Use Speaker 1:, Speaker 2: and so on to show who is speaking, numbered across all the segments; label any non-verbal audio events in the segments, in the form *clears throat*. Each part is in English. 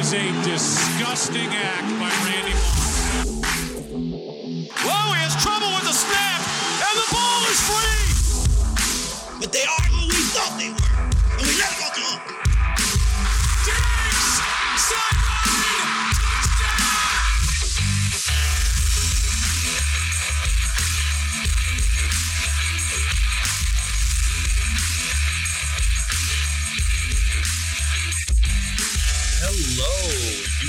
Speaker 1: is a disgusting act by Randy Moss.
Speaker 2: Whoa, he has trouble with the snap, and the ball is free.
Speaker 3: But they are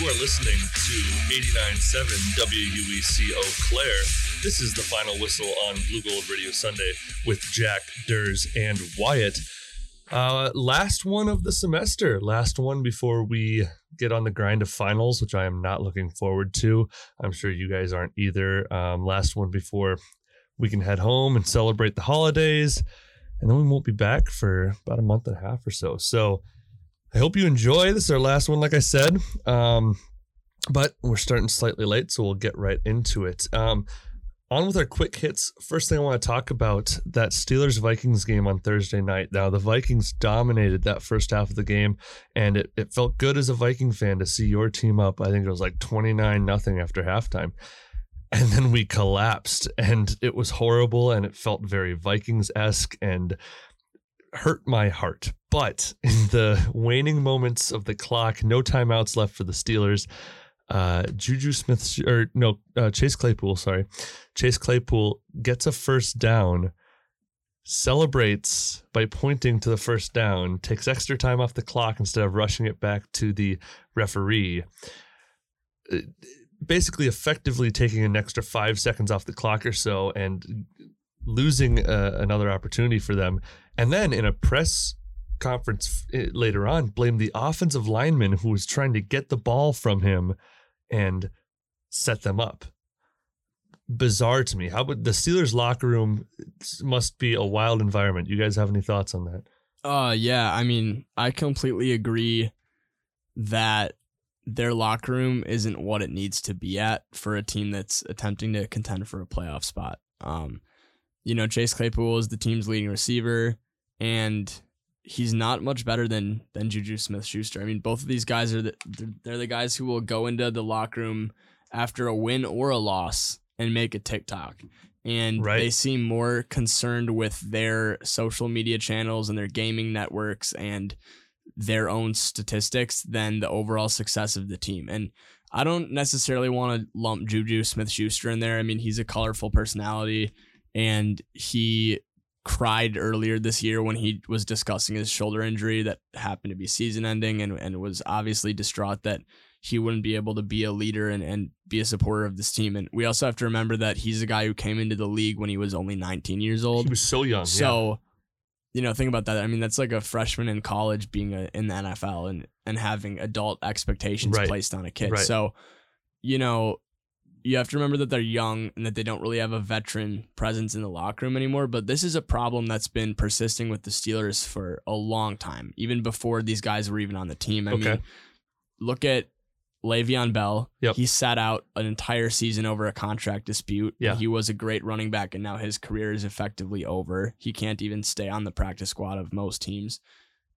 Speaker 4: you are listening to 89.7 WUEC Eau Claire. This is the final whistle on Blue Gold Radio Sunday with Jack, Durs, and Wyatt. Uh, last one of the semester, last one before we get on the grind of finals, which I am not looking forward to. I'm sure you guys aren't either. Um, last one before we can head home and celebrate the holidays, and then we won't be back for about a month and a half or so. So, I hope you enjoy. This is our last one, like I said. Um, but we're starting slightly late, so we'll get right into it. Um, on with our quick hits. First thing I want to talk about that Steelers Vikings game on Thursday night. Now, the Vikings dominated that first half of the game, and it, it felt good as a Viking fan to see your team up. I think it was like 29 nothing after halftime. And then we collapsed, and it was horrible, and it felt very Vikings esque and hurt my heart. But in *laughs* the waning moments of the clock, no timeouts left for the Steelers. Uh, Juju Smith, or no, uh, Chase Claypool, sorry. Chase Claypool gets a first down, celebrates by pointing to the first down, takes extra time off the clock instead of rushing it back to the referee. Uh, Basically, effectively taking an extra five seconds off the clock or so and losing uh, another opportunity for them. And then in a press conference uh, later on, blamed the offensive lineman who was trying to get the ball from him and set them up. Bizarre to me. How would the Steelers locker room must be a wild environment? You guys have any thoughts on that?
Speaker 5: Uh yeah, I mean, I completely agree that their locker room isn't what it needs to be at for a team that's attempting to contend for a playoff spot. Um you know, Chase Claypool is the team's leading receiver and he's not much better than than Juju Smith-Schuster. I mean, both of these guys are the, they're, they're the guys who will go into the locker room after a win or a loss and make a TikTok. And
Speaker 4: Right.
Speaker 5: they seem more concerned with their social media channels and their gaming networks and their own statistics than the overall success of the team. And I don't necessarily want to lump Juju Smith Schuster in there. I mean, he's a colorful personality and he cried earlier this year when he was discussing his shoulder injury that happened to be season ending and, and was obviously distraught that he wouldn't be able to be a leader and, and be a supporter of this team. And we also have to remember that he's a guy who came into the league when he was only 19 years old.
Speaker 4: He was so young. yeah.
Speaker 5: So, you know, think about that. I mean, that's like a freshman in college being a, in the NFL and and having adult expectations
Speaker 4: Right.
Speaker 5: placed on a kid.
Speaker 4: Right.
Speaker 5: So, you know, you have to remember that they're young and that they don't really have a veteran presence in the locker room anymore. But this is a problem that's been persisting with the Steelers for a long time, even before these guys were even on the team. I
Speaker 4: Okay.
Speaker 5: mean, look at Le'Veon Bell.
Speaker 4: Yep.
Speaker 5: He sat out an entire season over a contract dispute.
Speaker 4: Yeah.
Speaker 5: He was a great running back, and now his career is effectively over. He can't even stay on the practice squad of most teams.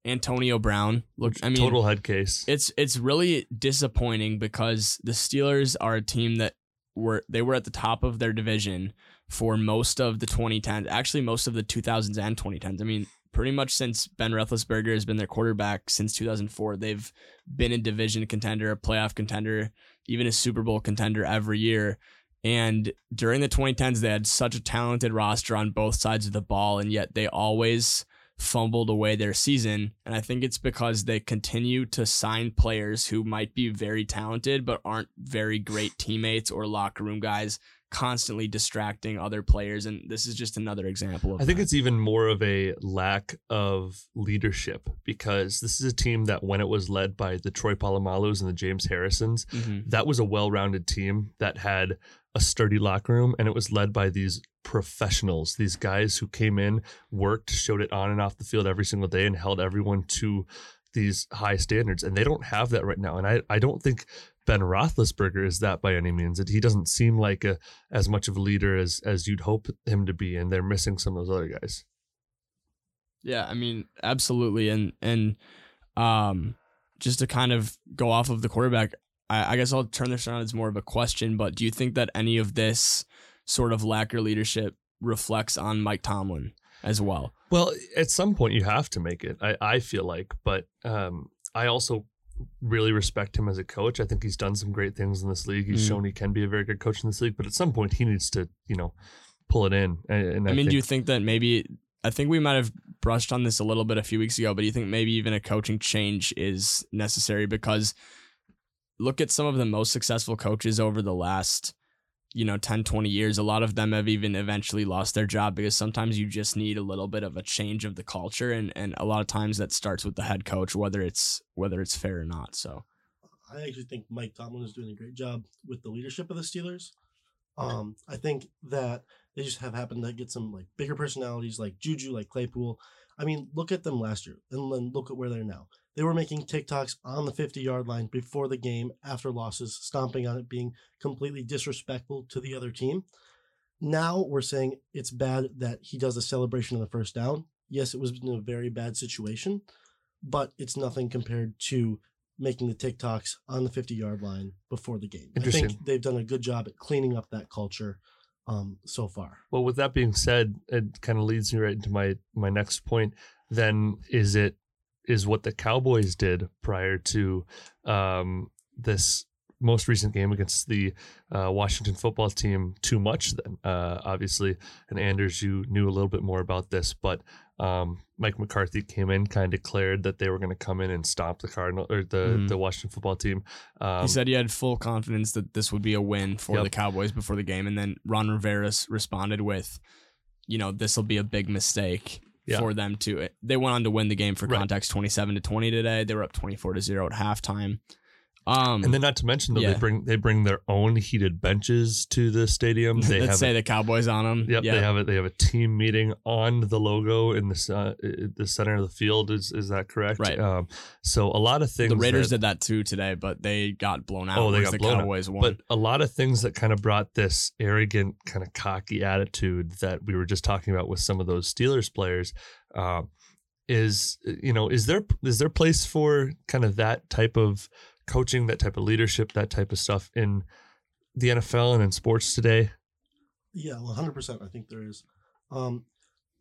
Speaker 5: Antonio Brown. Look, I mean,
Speaker 4: total head case.
Speaker 5: it's it's really disappointing because the Steelers are a team that were they were at the top of their division for most of the 2010s, actually most of the 2000s and 2010s. I mean, pretty much since Ben Roethlisberger has been their quarterback since 2004, they've been a division contender, a playoff contender, even a Super Bowl contender every year. And during the 2010s, they had such a talented roster on both sides of the ball, and yet they always fumbled away their season. And I think it's because they continue to sign players who might be very talented, but aren't very great teammates or locker room guys, constantly distracting other players. And this is just another example of
Speaker 4: I think
Speaker 5: that.
Speaker 4: it's even more of a lack of leadership because this is a team that when it was led by the Troy Polamalus and the James Harrisons,
Speaker 5: Mhm.
Speaker 4: that was a well-rounded team that had a sturdy locker room and it was led by these professionals, these guys who came in, worked, showed it on and off the field every single day and held everyone to these high standards. And they don't have that right now. And I, I don't think Ben Roethlisberger is that by any means. He doesn't seem like a as much of a leader as as you'd hope him to be, and they're missing some of those other guys.
Speaker 5: Yeah, I mean, absolutely. And and um just to kind of go off of the quarterback, I, I guess I'll turn this around as more of a question. But do you think that any of this sort of lack of leadership reflects on Mike Tomlin as well?
Speaker 4: Well, at some point you have to make it. I, I feel like, but um, I also really respect him as a coach. I think he's done some great things in this league. He's
Speaker 5: Mm.
Speaker 4: shown he can be a very good coach in this league, but at some point he needs to, you know, pull it in. And, and
Speaker 5: I, mean,
Speaker 4: think,
Speaker 5: do you think that maybe I think we might have brushed on this a little bit a few weeks ago, but do you think maybe even a coaching change is necessary because look at some of the most successful coaches over the last you know 10 20 years a lot of them have even eventually lost their job because sometimes you just need a little bit of a change of the culture and and a lot of times that starts with the head coach whether it's whether it's fair or not so
Speaker 6: I actually think Mike Tomlin is doing a great job with the leadership of the Steelers. Um, I think that they just have happened to get some like bigger personalities like Juju, like Claypool. I mean, look at them last year and then look at where they're now. They were making TikToks on the 50 yard line before the game, after losses, stomping on it, being completely disrespectful to the other team. Now we're saying it's bad that he does a celebration on the first down. Yes, it was in a very bad situation, but it's nothing compared to making the TikToks on the 50 yard line before the game. I think they've done a good job at cleaning up that culture um, so far.
Speaker 4: Well, with that being said, it kind of leads me right into my my next point. Then is it is what the Cowboys did prior to um, this most recent game against the uh, Washington football team too much? Then uh, obviously, and Anders, you knew a little bit more about this, but um, Mike McCarthy came in, kind of declared that they were going to come in and stop the Cardinal or the
Speaker 5: Mhm.
Speaker 4: the Washington football team. Um,
Speaker 5: he said he had full confidence that this would be a win for
Speaker 4: Yep.
Speaker 5: the Cowboys before the game, and then Ron Rivera responded with, "You know, this will be a big mistake
Speaker 4: Yeah.
Speaker 5: for them to." They went on to win the game for
Speaker 4: Right.
Speaker 5: context, twenty-seven to twenty today. They were up twenty-four to zero at halftime. Um,
Speaker 4: and then, not to mention, though,
Speaker 5: Yeah.
Speaker 4: they bring they bring their own heated benches to the stadium. They
Speaker 5: let's say
Speaker 4: a-
Speaker 5: the Cowboys on them.
Speaker 4: Yep, they have it. They have a team meeting on the logo in the uh, the center of the field. Is is that correct?
Speaker 5: Right.
Speaker 4: Um, so a lot of things.
Speaker 5: The Raiders
Speaker 4: that,
Speaker 5: did that too today, but they got blown out.
Speaker 4: Oh, they got
Speaker 5: the
Speaker 4: blown out.
Speaker 5: Won.
Speaker 4: but a lot of things that kind of brought this arrogant, kind of cocky attitude that we were just talking about with some of those Steelers players. Um, is you know is there is there place for kind of that type of coaching, that type of leadership, that type of stuff in the NFL and in sports today?
Speaker 6: Yeah, 100%. I think there is. Um,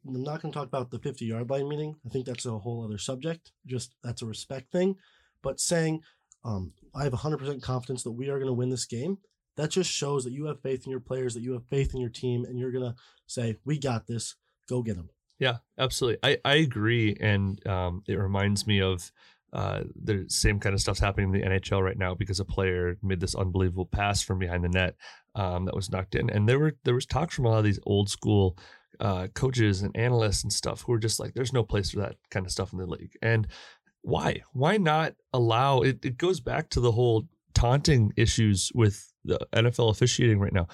Speaker 6: I'm not going to talk about the 50 yard line meeting. I think that's a whole other subject. Just that's a respect thing. But saying, um, I have 100% confidence that we are going to win this game, that just shows that you have faith in your players, that you have faith in your team, and you're going to say, we got this. Go get them.
Speaker 4: Yeah, absolutely. I, I agree. And um, it reminds me of uh, the same kind of stuff's happening in the NHL right now because a player made this unbelievable pass from behind the net um, that was knocked in. And there were there was talk from a lot of these old school uh, coaches and analysts and stuff who were just like, there's no place for that kind of stuff in the league. And why? Why not allow it? It goes back to the whole taunting issues with the NFL officiating right now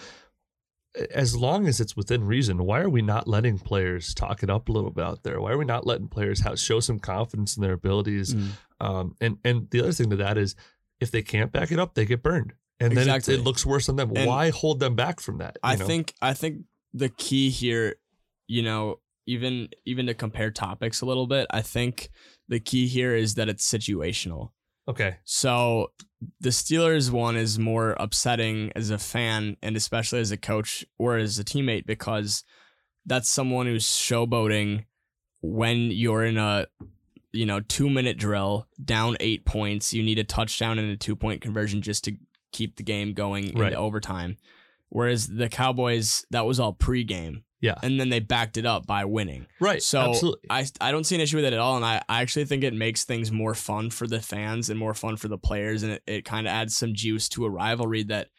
Speaker 4: as long as it's within reason, why are we not letting players talk it up a little bit out there? Why are we not letting players have, show some confidence in their abilities?
Speaker 5: Mm.
Speaker 4: Um, and and the other thing to that is, if they can't back it up, they get burned, and then
Speaker 5: Exactly.
Speaker 4: it, it looks worse on them.
Speaker 5: And
Speaker 4: why hold them back from that?
Speaker 5: I
Speaker 4: know?
Speaker 5: think I think the key here, you know, even even to compare topics a little bit, I think the key here is that it's situational.
Speaker 4: Okay,
Speaker 5: So the Steelers one is more upsetting as a fan and especially as a coach or as a teammate because that's someone who's showboating when you're in a you know 2 minute drill down 8 points. You need a touchdown and a 2 point conversion just to keep the game going
Speaker 4: Right.
Speaker 5: into overtime. Whereas the Cowboys that was all pregame
Speaker 4: yeah,
Speaker 5: and then they backed it up by winning
Speaker 4: right,
Speaker 5: so
Speaker 4: absolutely.
Speaker 5: I, I don't see an issue with it at all. And I, I actually think it makes things more fun for the fans and more fun for the players. And it, it kind of adds some juice to a rivalry that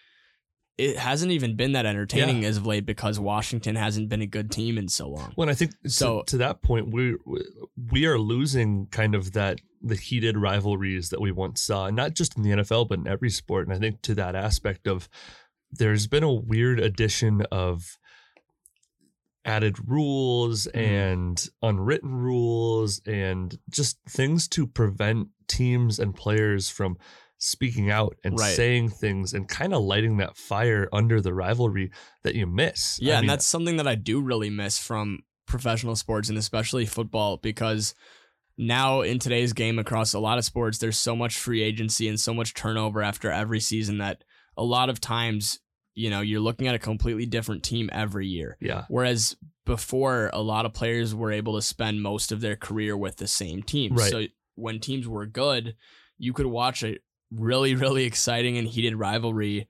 Speaker 5: it hasn't even been that entertaining as of late because Washington hasn't been a good team in so long.
Speaker 4: Well, and I think
Speaker 5: So-
Speaker 4: so. To that point, we we are losing kind of that the heated rivalries that we once saw, not just in the NFL, but in every sport. And I think to that aspect of there's been a weird addition of added rules
Speaker 5: Mm-hmm.
Speaker 4: and unwritten rules and just things to prevent teams and players from speaking out and
Speaker 5: Right.
Speaker 4: saying things and kind of lighting that fire under the rivalry that you miss. I
Speaker 5: Yeah, and that's something that I do really miss from professional sports and especially football because now in today's game across a lot of sports, there's so much free agency and so much turnover after every season that a lot of times, you know, you're looking at a completely different team every year.
Speaker 4: Yeah.
Speaker 5: Whereas before, a lot of players were able to spend most of their career with the same team.
Speaker 4: Right.
Speaker 5: So when teams were good, you could watch a really, really exciting and heated rivalry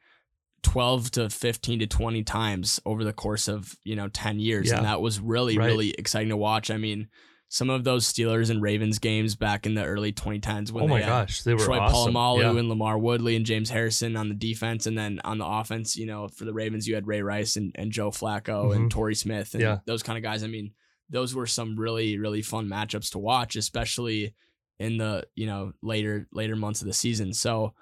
Speaker 5: 12 to 15 to 20 times over the course of, you know, 10 years.
Speaker 4: Yeah.
Speaker 5: And that was really,
Speaker 4: Right.
Speaker 5: really exciting to watch. I mean, some of those Steelers and Ravens games back in the early 2010s when
Speaker 4: oh
Speaker 5: they
Speaker 4: my
Speaker 5: had
Speaker 4: gosh, they were
Speaker 5: Troy
Speaker 4: awesome.
Speaker 5: Polamalu
Speaker 4: yeah.
Speaker 5: and LaMarr Woodley and James Harrison on the defense, and then on the offense, you know, for the Ravens, you had Ray Rice and, and Joe Flacco
Speaker 4: Mhm.
Speaker 5: and Torrey Smith and
Speaker 4: Yeah.
Speaker 5: those kind of guys. I mean, those were some really really fun matchups to watch, especially in the you know later later months of the season. So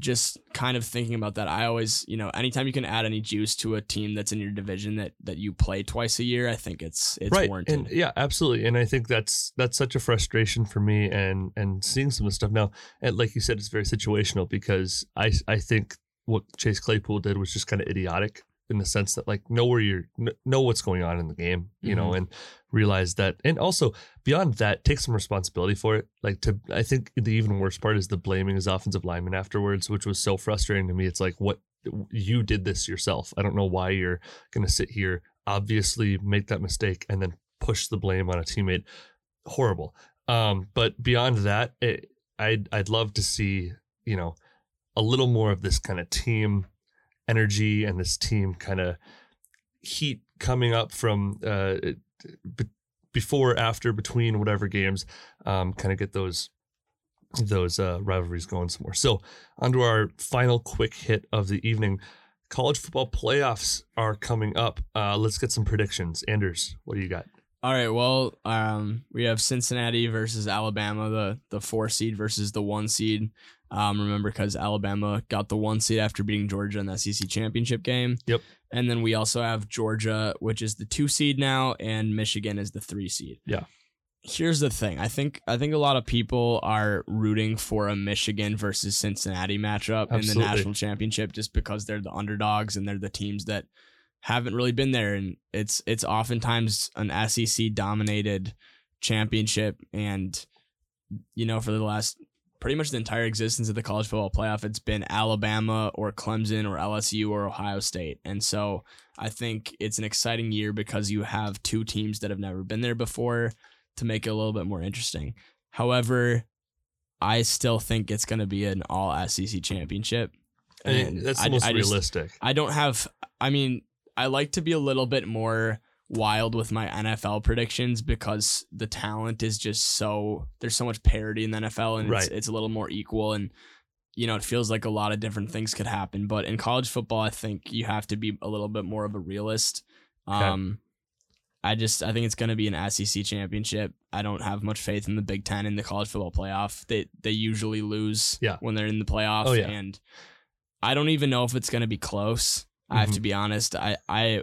Speaker 5: just kind of thinking about that, I always you know anytime you can add any juice to a team that's in your division that that you play twice a year, I think it's it's
Speaker 4: right
Speaker 5: warranted.
Speaker 4: and yeah absolutely and i think that's that's such a frustration for me and and seeing some of the stuff now and like you said it's very situational because i i think what chase claypool did was just kind of idiotic in the sense that like know where you're know what's going on in the game you know and realize that and also beyond that take some responsibility for it. Like to i think the even worse part is the blaming his offensive lineman afterwards which was so frustrating to me. It's like what you did this yourself. I don't know why you're going to sit here obviously make that mistake and then push the blame on a teammate. Horrible. Um but beyond that it, i'd i'd love to see you know a little more of this kind of team energy and this team kind of heat coming up from uh before after between whatever games um kind of get those those uh rivalries going some more so onto our final quick hit of the evening college football playoffs are coming up uh let's get some predictions anders what do you got
Speaker 5: All right. Well, um, we have Cincinnati versus Alabama, the the four seed versus the one seed. Um, remember, because Alabama got the one seed after beating Georgia in the SEC championship game.
Speaker 4: Yep.
Speaker 5: And then we also have Georgia, which is the two seed now, and Michigan is the three seed.
Speaker 4: Yeah.
Speaker 5: Here's the thing. I think I think a lot of people are rooting for a Michigan versus Cincinnati matchup in the national championship just because they're the underdogs and they're the teams that haven't really been there and it's it's oftentimes an SEC dominated championship and you know for the last pretty much the entire existence of the college football playoff it's been Alabama or Clemson or LSU or Ohio State. And so I think it's an exciting year because you have two teams that have never been there before to make it a little bit more interesting. However I still think it's going to be an all SEC championship.
Speaker 4: I mean, that's the
Speaker 5: I-
Speaker 4: most
Speaker 5: I just-
Speaker 4: realistic.
Speaker 5: I don't have. I mean, I like to be a little bit more wild with my NFL predictions because the talent is just so there's so much parity in the NFL and it's,
Speaker 4: Right.
Speaker 5: it's a little more equal and you know it feels like a lot of different things could happen. But in college football, I think you have to be a little bit more of a realist.
Speaker 4: Okay.
Speaker 5: Um, I just I think it's going to be an SEC championship. I don't have much faith in the Big Ten in the college football playoff. They they usually lose
Speaker 4: Yeah.
Speaker 5: when they're in the playoff.
Speaker 4: Oh, yeah.
Speaker 5: and I don't even know if it's going to be close. I have
Speaker 4: Mm-hmm.
Speaker 5: to be honest. I I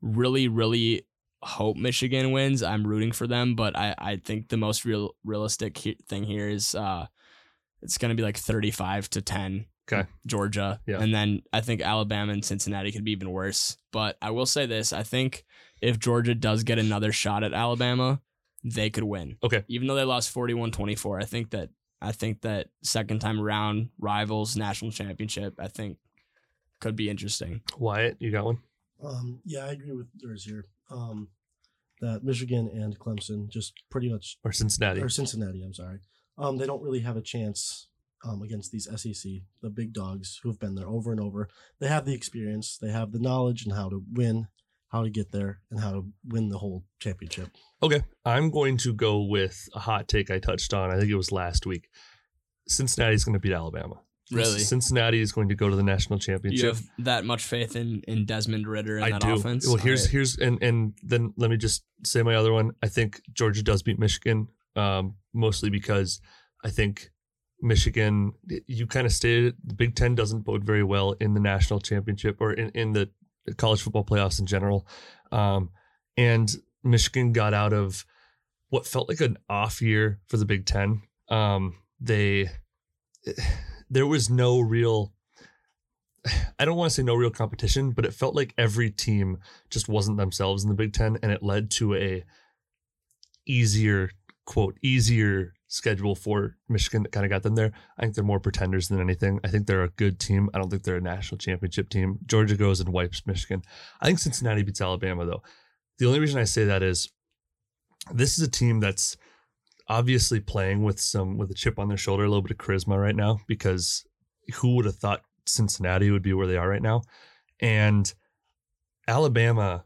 Speaker 5: really really hope Michigan wins. I'm rooting for them, but I I think the most real realistic he- thing here is uh it's going to be like 35 to 10
Speaker 4: Okay.
Speaker 5: Georgia.
Speaker 4: Yeah.
Speaker 5: And then I think Alabama and Cincinnati could be even worse. But I will say this, I think if Georgia does get another shot at Alabama, they could win.
Speaker 4: Okay.
Speaker 5: Even though they lost 41-24, I think that I think that second time around rivals national championship, I think could be interesting.
Speaker 4: wyatt you got one
Speaker 6: Um, yeah, I agree with yours here. Um, that Michigan and Clemson just pretty much
Speaker 4: or cincinnati
Speaker 6: or Cincinnati. I'm sorry. Um, they don't really have a chance um, against these SEC, the big dogs who have been there over and over. They have the experience, they have the knowledge and how to win, how to get there, and how to win the whole championship.
Speaker 4: Okay. I'm going to go with a hot take I touched on. I think it was last week. Cincinnati's going to beat Alabama.
Speaker 5: Really?
Speaker 4: Cincinnati is going to go to the national championship.
Speaker 5: You have that much faith in in Desmond Ridder and
Speaker 4: I
Speaker 5: that
Speaker 4: do.
Speaker 5: offense?
Speaker 4: Well, here's
Speaker 5: Alright.
Speaker 4: here's and and then let me just say my other one. I think Georgia does beat Michigan, um, mostly because I think Michigan. You kind of stated the Big Ten doesn't bode very well in the national championship or in in the college football playoffs in general, um, and Michigan got out of what felt like an off year for the Big Ten. Um, they there was no real *sighs* I don't want to say no real competition, but it felt like every team just wasn't themselves in the Big Ten, and it led to a easier quote easier schedule for Michigan that kind of got them there. I think they're more pretenders than anything. I think they're a good team. I don't think they're a national championship team. Georgia goes and wipes Michigan. I think Cincinnati beats Alabama though. The only reason I say that is this is a team that's obviously playing with some with a chip on their shoulder, a little bit of charisma right now because who would have thought Cincinnati would be where they are right now? And Alabama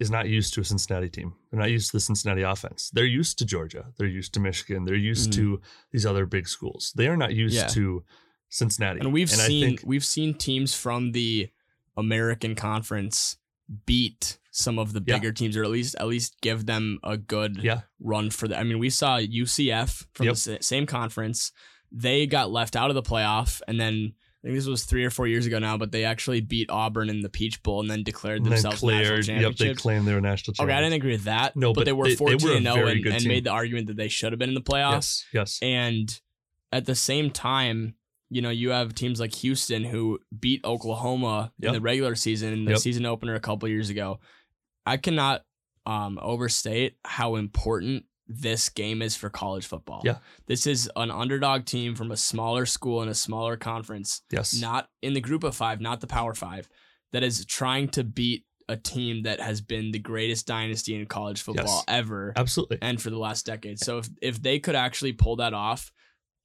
Speaker 4: is not used to a Cincinnati team. They're not used to the Cincinnati offense. They're used to Georgia. They're used to Michigan. They're used
Speaker 5: Mhm.
Speaker 4: to these other big schools. They are not used
Speaker 5: Yeah.
Speaker 4: to Cincinnati.
Speaker 5: And we've
Speaker 4: I
Speaker 5: seen
Speaker 4: think-
Speaker 5: we've seen teams from the American Conference beat some of the
Speaker 4: Yeah.
Speaker 5: bigger teams, or at least at least give them a good
Speaker 4: yeah,
Speaker 5: run for the. I mean, we saw UCF from
Speaker 4: Yep.
Speaker 5: the same conference. They got left out of the playoff, and then I think this was three or four years ago now, but they actually beat Auburn in the Peach Bowl and then declared
Speaker 4: and then
Speaker 5: themselves national
Speaker 4: cleared. Yep, they claimed they were national
Speaker 5: Okay, I didn't agree with that.
Speaker 4: No,
Speaker 5: but,
Speaker 4: but
Speaker 5: they were
Speaker 4: they- they were
Speaker 5: 14 and 0
Speaker 4: very
Speaker 5: and, and made the argument that they should have been in the playoffs.
Speaker 4: Yes, yes.
Speaker 5: And at the same time, you know, you have teams like Houston who beat Oklahoma in the regular season in the
Speaker 4: Yep.
Speaker 5: season opener a couple years ago. I cannot um, overstate how important this game is for college football.
Speaker 4: Yeah.
Speaker 5: This is an underdog team from a smaller school in a smaller conference,
Speaker 4: yes.
Speaker 5: not in the group of five, not the power five, that is trying to beat a team that has been the greatest dynasty in college football
Speaker 4: Yes.
Speaker 5: ever
Speaker 4: Absolutely.
Speaker 5: and for the last decade. So if if they could actually pull that off,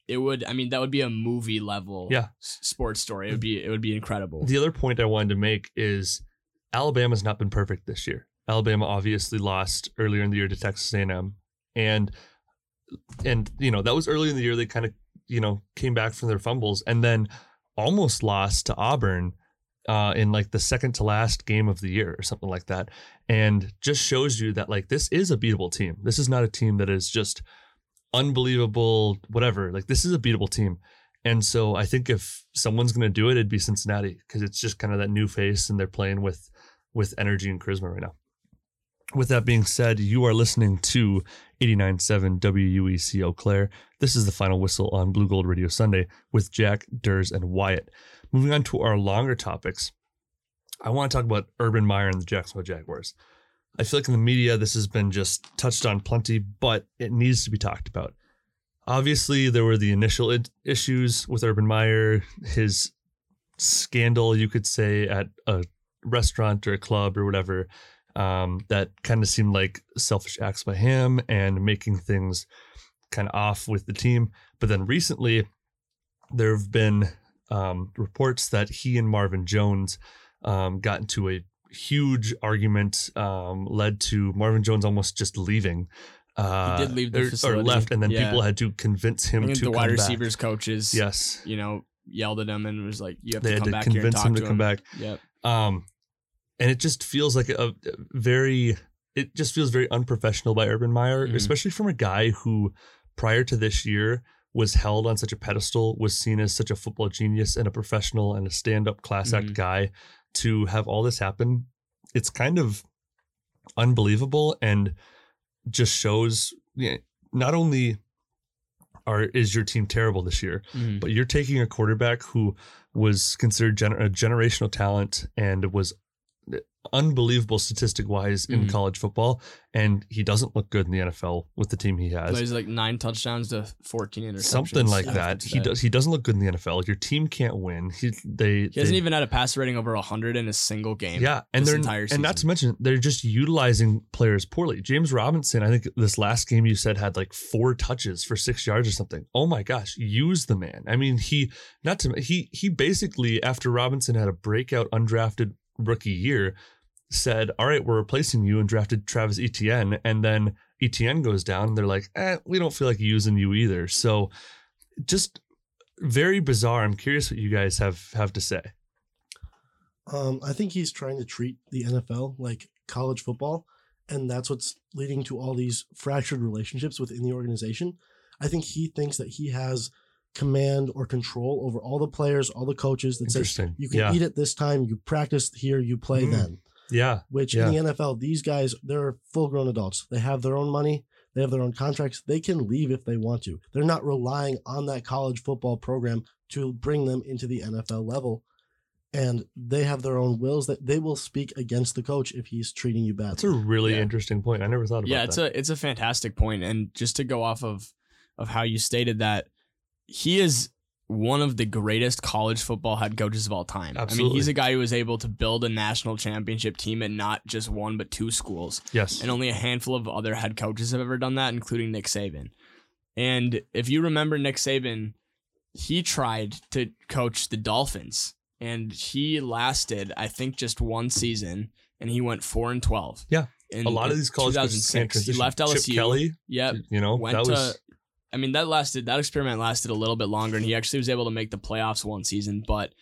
Speaker 5: it would. I mean, that would be a movie level
Speaker 4: Yeah.
Speaker 5: sports story. It would be it would be incredible.
Speaker 4: The other point I wanted to make is Alabama's not been perfect this year. Alabama obviously lost earlier in the year to Texas A&M, and and you know that was early in the year. They kind of you know came back from their fumbles and then almost lost to Auburn uh, in like the second to last game of the year or something like that, and just shows you that like this is a beatable team. This is not a team that is just unbelievable, whatever. Like this is a beatable team. And so I think if someone's going to do it, it'd be Cincinnati because it's just kind of that new face and they're playing with with energy and charisma right now. With that being said, you are listening to 89.7 WUEC Eau Claire. This is the final whistle on Blue Gold Radio Sunday with Jack, Durs, and Wyatt. Moving on to our longer topics, I want to talk about Urban Meyer and the Jacksonville Jaguars. I feel like in the media, this has been just touched on plenty, but it needs to be talked about. Obviously, there were the initial issues with Urban Meyer, his scandal, you could say, at a restaurant or a club or whatever, um, that kind of seemed like selfish acts by him and making things kind of off with the team. But then recently, there have been um, reports that he and Marvin Jones um, got into a huge argument, um, led to Marvin Jones almost just leaving. Uh,
Speaker 5: did leave the
Speaker 4: or- or, left, and then
Speaker 5: Yeah.
Speaker 4: people had to convince him to
Speaker 5: the
Speaker 4: come
Speaker 5: wide
Speaker 4: back.
Speaker 5: receivers coaches,
Speaker 4: Yes,
Speaker 5: you know, yelled at him and was like, "You have
Speaker 4: they
Speaker 5: to come back here and
Speaker 4: convince
Speaker 5: talk
Speaker 4: him to
Speaker 5: to
Speaker 4: come back.
Speaker 5: Yep.
Speaker 4: Um, and it just feels like a, a very, it just feels very unprofessional by Urban Meyer,
Speaker 5: Mhm.
Speaker 4: especially from a guy who, prior to this year, was held on such a pedestal, was seen as such a football genius and a professional and a stand-up class act
Speaker 5: Mhm.
Speaker 4: guy. To have all this happen, it's kind of unbelievable and just shows you know, not only are is your team terrible this year,
Speaker 5: Mhm.
Speaker 4: but you're taking a quarterback who was considered gener- a generational talent and was unbelievable statistic wise in
Speaker 5: Mhm.
Speaker 4: college football, and he doesn't look good in the NFL with the team he has.
Speaker 5: Plays like nine touchdowns to fourteen interceptions.
Speaker 4: Something like that. He does. He doesn't look good in the NFL. Your team can't win. He they.
Speaker 5: He hasn't
Speaker 4: they-
Speaker 5: even had a passer rating over hundred in a single game.
Speaker 4: Yeah, and they're
Speaker 5: entire
Speaker 4: and not to mention they're just utilizing players poorly. James Robinson, I think this last game you said had like four touches for six yards or something. Oh my gosh, use the man. I mean, he not to he he basically after Robinson had a breakout undrafted rookie year, said, "All right, we're replacing you," and drafted Travis Etienne, and then Etienne goes down. And they're like, "Eh, we don't feel like using you either." So, just very bizarre. I'm curious what you guys have have to say.
Speaker 6: Um, I think he's trying to treat the NFL like college football, and that's what's leading to all these fractured relationships within the organization. I think he thinks that he has command or control over all the players, all the coaches that says
Speaker 4: Interesting.
Speaker 6: you can
Speaker 4: Yeah.
Speaker 6: eat at this time, you practice here, you play
Speaker 4: Mm.
Speaker 6: then.
Speaker 4: Yeah,
Speaker 6: Which
Speaker 4: Yeah.
Speaker 6: in the NFL, these guys, they're full grown adults. They have their own money, they have their own contracts. They can leave if they want to. They're not relying on that college football program to bring them into the NFL level. and they have their own wills that they will speak against the coach if he's treating you badly.
Speaker 4: That's a really
Speaker 5: Yeah.
Speaker 4: interesting point. I never thought about
Speaker 5: yeah,
Speaker 4: that.
Speaker 5: it's a it's a fantastic point, and just to go off of of how you stated that he is one of the greatest college football head coaches of all time. Absolutely. I mean, he's a guy who was able to build a national championship team at not just one but two schools,
Speaker 4: yes.
Speaker 5: and only a handful of other head coaches have ever done that, including Nick Saban. And if you remember Nick Saban, he tried to coach the Dolphins, and he lasted, I think, just one season, and he went four and twelve.
Speaker 4: Yeah.
Speaker 5: In,
Speaker 4: a lot of these college coaches
Speaker 5: 2006. He left LSU.
Speaker 4: Chip Kelly,
Speaker 5: Yep.
Speaker 4: you know,
Speaker 5: Went
Speaker 4: that
Speaker 5: to.
Speaker 4: was
Speaker 5: I mean, that lasted. That experiment lasted a little bit longer, and he actually was able to make the playoffs one season. But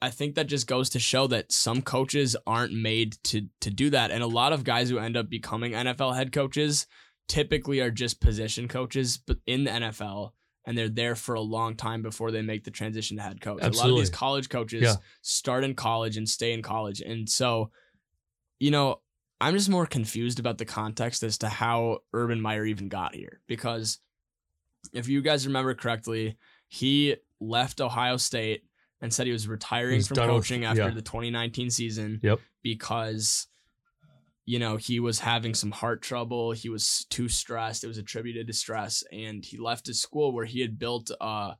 Speaker 5: I think that just goes to show that some coaches aren't made to to do that, and a lot of guys who end up becoming NFL head coaches typically are just position coaches, but in the NFL. And they're there for a long time before they make the transition to head coach. A lot of
Speaker 4: Absolutely.
Speaker 5: these college coaches
Speaker 4: Yeah.
Speaker 5: start in college and stay in college. And so, you know, I'm just more confused about the context as to how Urban Meyer even got here. Because if you guys remember correctly, he left Ohio State and said he was retiring
Speaker 4: He's
Speaker 5: from
Speaker 4: done with-
Speaker 5: coaching after
Speaker 4: yeah.
Speaker 5: the 2019 season
Speaker 4: Yep.
Speaker 5: because you know he was having some heart trouble. He was too stressed. It was attributed to stress. And he left his school where he had built uh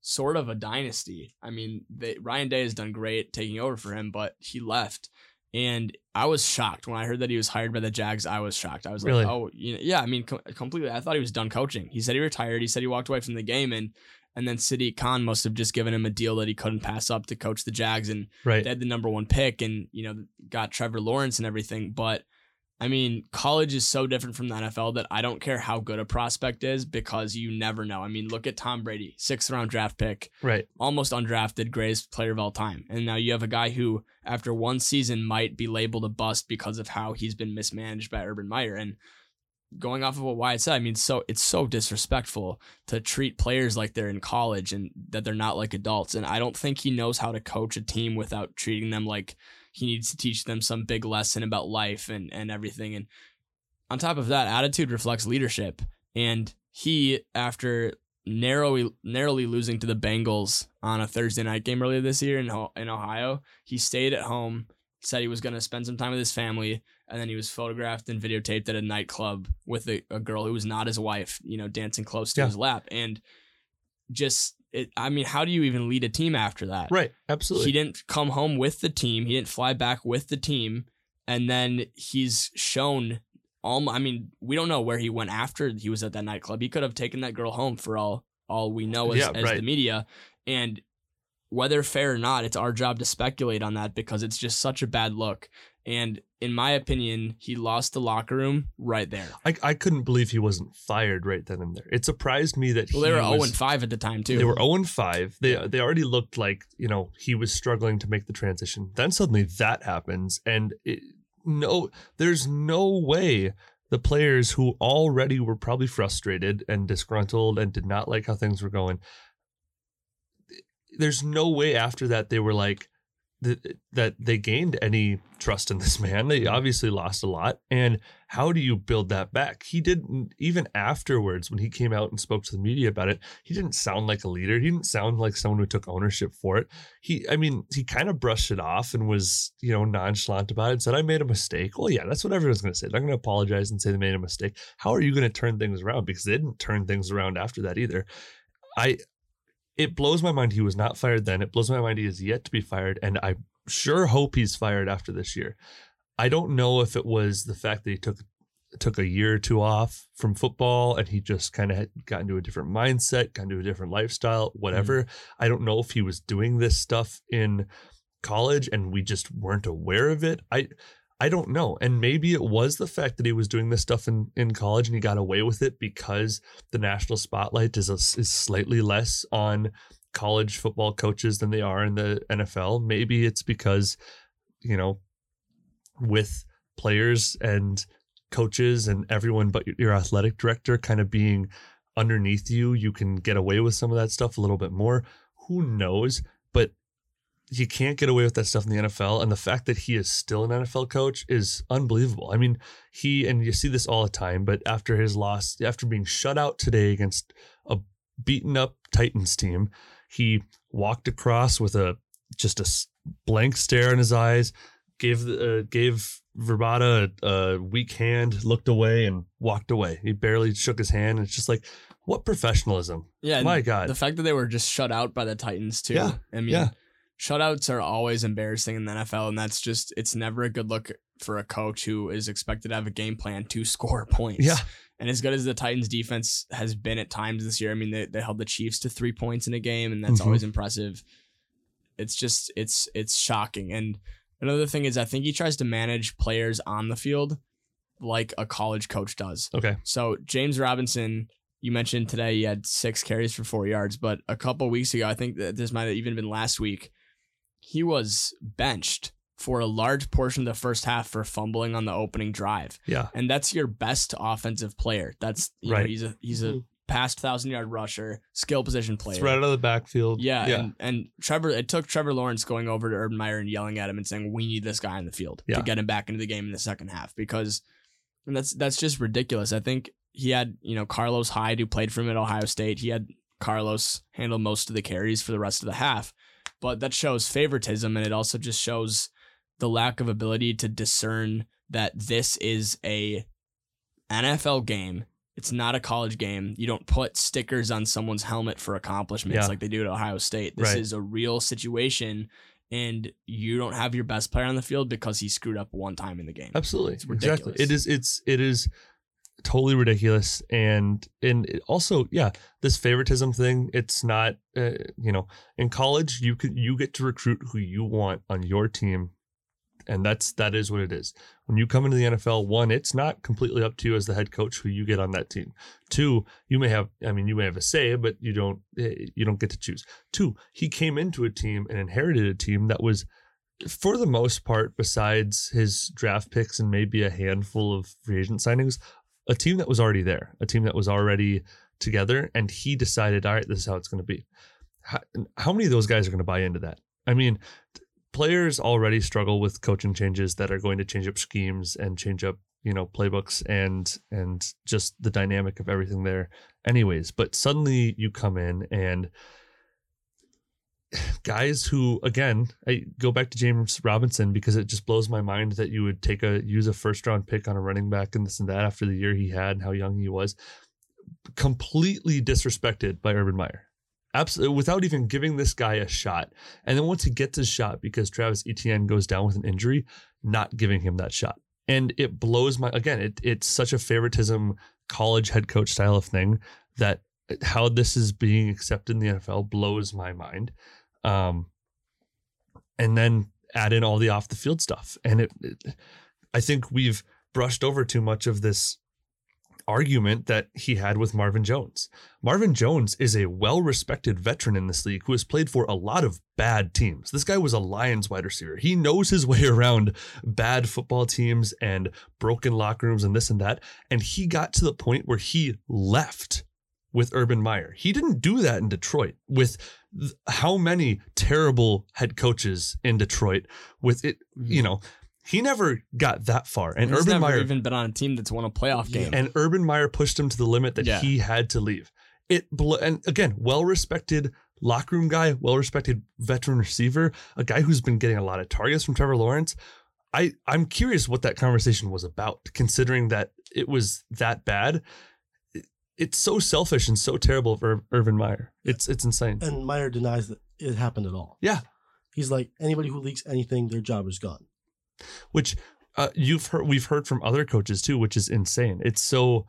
Speaker 5: sort of a dynasty. I mean they, ryan day has done great taking over for him but he left and i was shocked when i heard that he was hired by the jags i was shocked i was
Speaker 4: Really?
Speaker 5: like oh you know, yeah i mean co- completely i thought he was done coaching he said he retired he said he walked away from the game and and then Shahid Khan must have just given him a deal that he couldn't pass up to coach the Jags, and
Speaker 4: right.
Speaker 5: they had the number one pick and you know got Trevor Lawrence and everything. But I mean, college is so different from the NFL that I don't care how good a prospect is because you never know. I mean, look at Tom Brady, sixth round draft pick,
Speaker 4: Right.
Speaker 5: almost undrafted, greatest player of all time, and now you have a guy who after one season might be labeled a bust because of how he's been mismanaged by Urban Meyer and. Going off of what Wyatt said, I mean, so it's so disrespectful to treat players like they're in college and that they're not like adults. And I don't think he knows how to coach a team without treating them like he needs to teach them some big lesson about life and, and everything. And on top of that, attitude reflects leadership. And he, after narrowly narrowly losing to the Bengals on a Thursday night game earlier this year in in Ohio, he stayed at home, said he was going to spend some time with his family, and then he was photographed and videotaped at a nightclub with a, a girl who was not his wife, you know, dancing close to
Speaker 4: Yeah.
Speaker 5: his lap. And just it, I mean, how do you even lead a team after that?
Speaker 4: Right. Absolutely.
Speaker 5: He didn't come home with the team. He didn't fly back with the team. And then he's shown all I mean, we don't know where he went after he was at that nightclub. He could have taken that girl home for all all we know as,
Speaker 4: Yeah,
Speaker 5: as
Speaker 4: right.
Speaker 5: the media. And whether fair or not, it's our job to speculate on that because it's just such a bad look. And in my opinion, he lost the locker room right there.
Speaker 4: I, I couldn't believe he wasn't fired right then and there. It surprised me that
Speaker 5: Well,
Speaker 4: he
Speaker 5: they were
Speaker 4: was,
Speaker 5: 0 and 5 at the time, too.
Speaker 4: They were 0 and 5. They
Speaker 5: Yeah.
Speaker 4: they already looked like, you know, he was struggling to make the transition. Then suddenly that happens and it, no there's no way the players who already were probably frustrated and disgruntled and did not like how things were going there's no way after that they were like that that they gained any trust in this man. They mm-hmm. obviously lost a lot. And how do you build that back? He didn't even afterwards when he came out and spoke to the media about it, he didn't sound like a leader. He didn't sound like someone who took ownership for it. He I mean, he kind of brushed it off and was, you know, nonchalant about it and said, I made a mistake. Well, yeah, that's what everyone's gonna say. They're gonna apologize and say they made a mistake. How are you gonna turn things around? Because they didn't turn things around after that either. I it blows my mind he was not fired then. It blows my mind he is yet to be fired, and I sure hope he's fired after this year. I don't know if it was the fact that he took took a year or two off from football and he just kind of had got into a different mindset, got into a different lifestyle, whatever. Mm-hmm. I don't know if he was doing this stuff in college and we just weren't aware of it. I I don't know. And maybe it was the fact that he was doing this stuff in, in college and he got away with it because the national spotlight is, a, is slightly less on college football coaches than they are in the NFL. Maybe it's because, you know, with players and coaches and everyone but your athletic director kind of being underneath you, you can get away with some of that stuff a little bit more. Who knows? You can't get away with that stuff in the NFL. And the fact that he is still an NFL coach is unbelievable. I mean, he, and you see this all the time, but after his loss, after being shut out today against a beaten up Titans team, he walked across with a just a blank stare in his eyes, gave uh, gave Vrabel a, a weak hand, looked away, and walked away. He barely shook his hand. It's just like, what professionalism?
Speaker 5: Yeah,
Speaker 4: My God.
Speaker 5: the fact that they were just shut out by the Titans too.
Speaker 4: Yeah,
Speaker 5: I mean,
Speaker 4: yeah.
Speaker 5: Shutouts are always embarrassing in the NFL, and that's just it's never a good look for a coach who is expected to have a game plan to *laughs* score points.
Speaker 4: Yeah.
Speaker 5: And as good as the Titans defense has been at times this year, I mean they, they held the Chiefs to three points in a game, and that's
Speaker 4: Mhm.
Speaker 5: always impressive. It's just it's it's shocking. And another thing is I think he tries to manage players on the field like a college coach does.
Speaker 4: Okay.
Speaker 5: So James Robinson, you mentioned today he had six carries for four yards, but a couple weeks ago, I think that this might have even been last week, he was benched for a large portion of the first half for fumbling on the opening drive,
Speaker 4: Yeah.
Speaker 5: and that's your best offensive player. That's you know,
Speaker 4: Right.
Speaker 5: he's a he's a mm-hmm. past thousand yard rusher, skill position player.
Speaker 4: It's right out of the backfield.
Speaker 5: Yeah,
Speaker 4: Yeah.
Speaker 5: And, and Trevor, it took Trevor Lawrence going over to Urban Meyer and yelling at him and saying, "We need this guy in the field
Speaker 4: Yeah.
Speaker 5: to get him back into the game in the second half." Because, and that's that's just ridiculous. I think he had you know Carlos Hyde who played for him at Ohio State. He had Carlos handle most of the carries for the rest of the half, but that shows favoritism and it also just shows the lack of ability to discern that this is a NFL game. It's not a college game. You don't put stickers on someone's helmet for accomplishments
Speaker 4: Yeah.
Speaker 5: like they do at Ohio State. This
Speaker 4: Right.
Speaker 5: is a real situation, and you don't have your best player on the field because he screwed up one time in the game.
Speaker 4: Absolutely.
Speaker 5: It's
Speaker 4: Exactly. It is it's it is totally ridiculous and and also yeah, this favoritism thing, it's not uh, you know, in college you could you get to recruit who you want on your team and that's that is what it is. When you come into the NFL, one, it's not completely up to you as the head coach who you get on that team. Two, you may have I mean, you may have a say, but you don't eh, you don't get to choose. Two, he came into a team and inherited a team that was for the most part, besides his draft picks and maybe a handful of free agent signings, a team that was already there, a team that was already together, and he decided, all right, this is how it's going to be. How, how many of those guys are going to buy into that? I mean, players already struggle with coaching changes that are going to change up schemes and change up, you know, playbooks and and just the dynamic of everything there. Anyways, but suddenly you come in and guys who again I go back to James Robinson because it just blows my mind that you would take a use a first round pick on a running back and this and that after the year he had and how young he was completely disrespected by Urban Meyer. Absolutely without even giving this guy a shot. And then once he gets his shot because Travis Etienne goes down with an injury not giving him that shot. And it blows my again it it's such a favoritism college head coach style of thing that how this is being accepted in the NFL blows my mind um, and then add in all the off the field stuff. And it, it, I think we've brushed over too much of this argument that he had with Marvin Jones. Marvin Jones is a well respected veteran in this league who has played for a lot of bad teams. This guy was a Lions wide receiver. He knows his way *laughs* around bad football teams and broken locker rooms and this and that. And he got to the point where he left with Urban Meyer. He didn't do that in Detroit with th- how many terrible head coaches in Detroit with it, mm. you know, he never got that far. And
Speaker 5: He's
Speaker 4: Urban Meyer
Speaker 5: even been on a team that's won a playoff game.
Speaker 4: and Urban Meyer pushed him to the limit that
Speaker 5: Yeah.
Speaker 4: he had to leave. It blo- and again, well respected locker room guy, well respected veteran receiver, a guy who's been getting a lot of targets from Trevor Lawrence. I I'm curious what that conversation was about, considering that it was that bad. It- It's so selfish and so terrible for Urban Meyer. It's it's insane.
Speaker 6: And Meyer denies that it happened at all.
Speaker 4: Yeah.
Speaker 6: He's like, anybody who leaks anything, their job is gone.
Speaker 4: which uh, you've heard we've heard from other coaches too which is insane it's so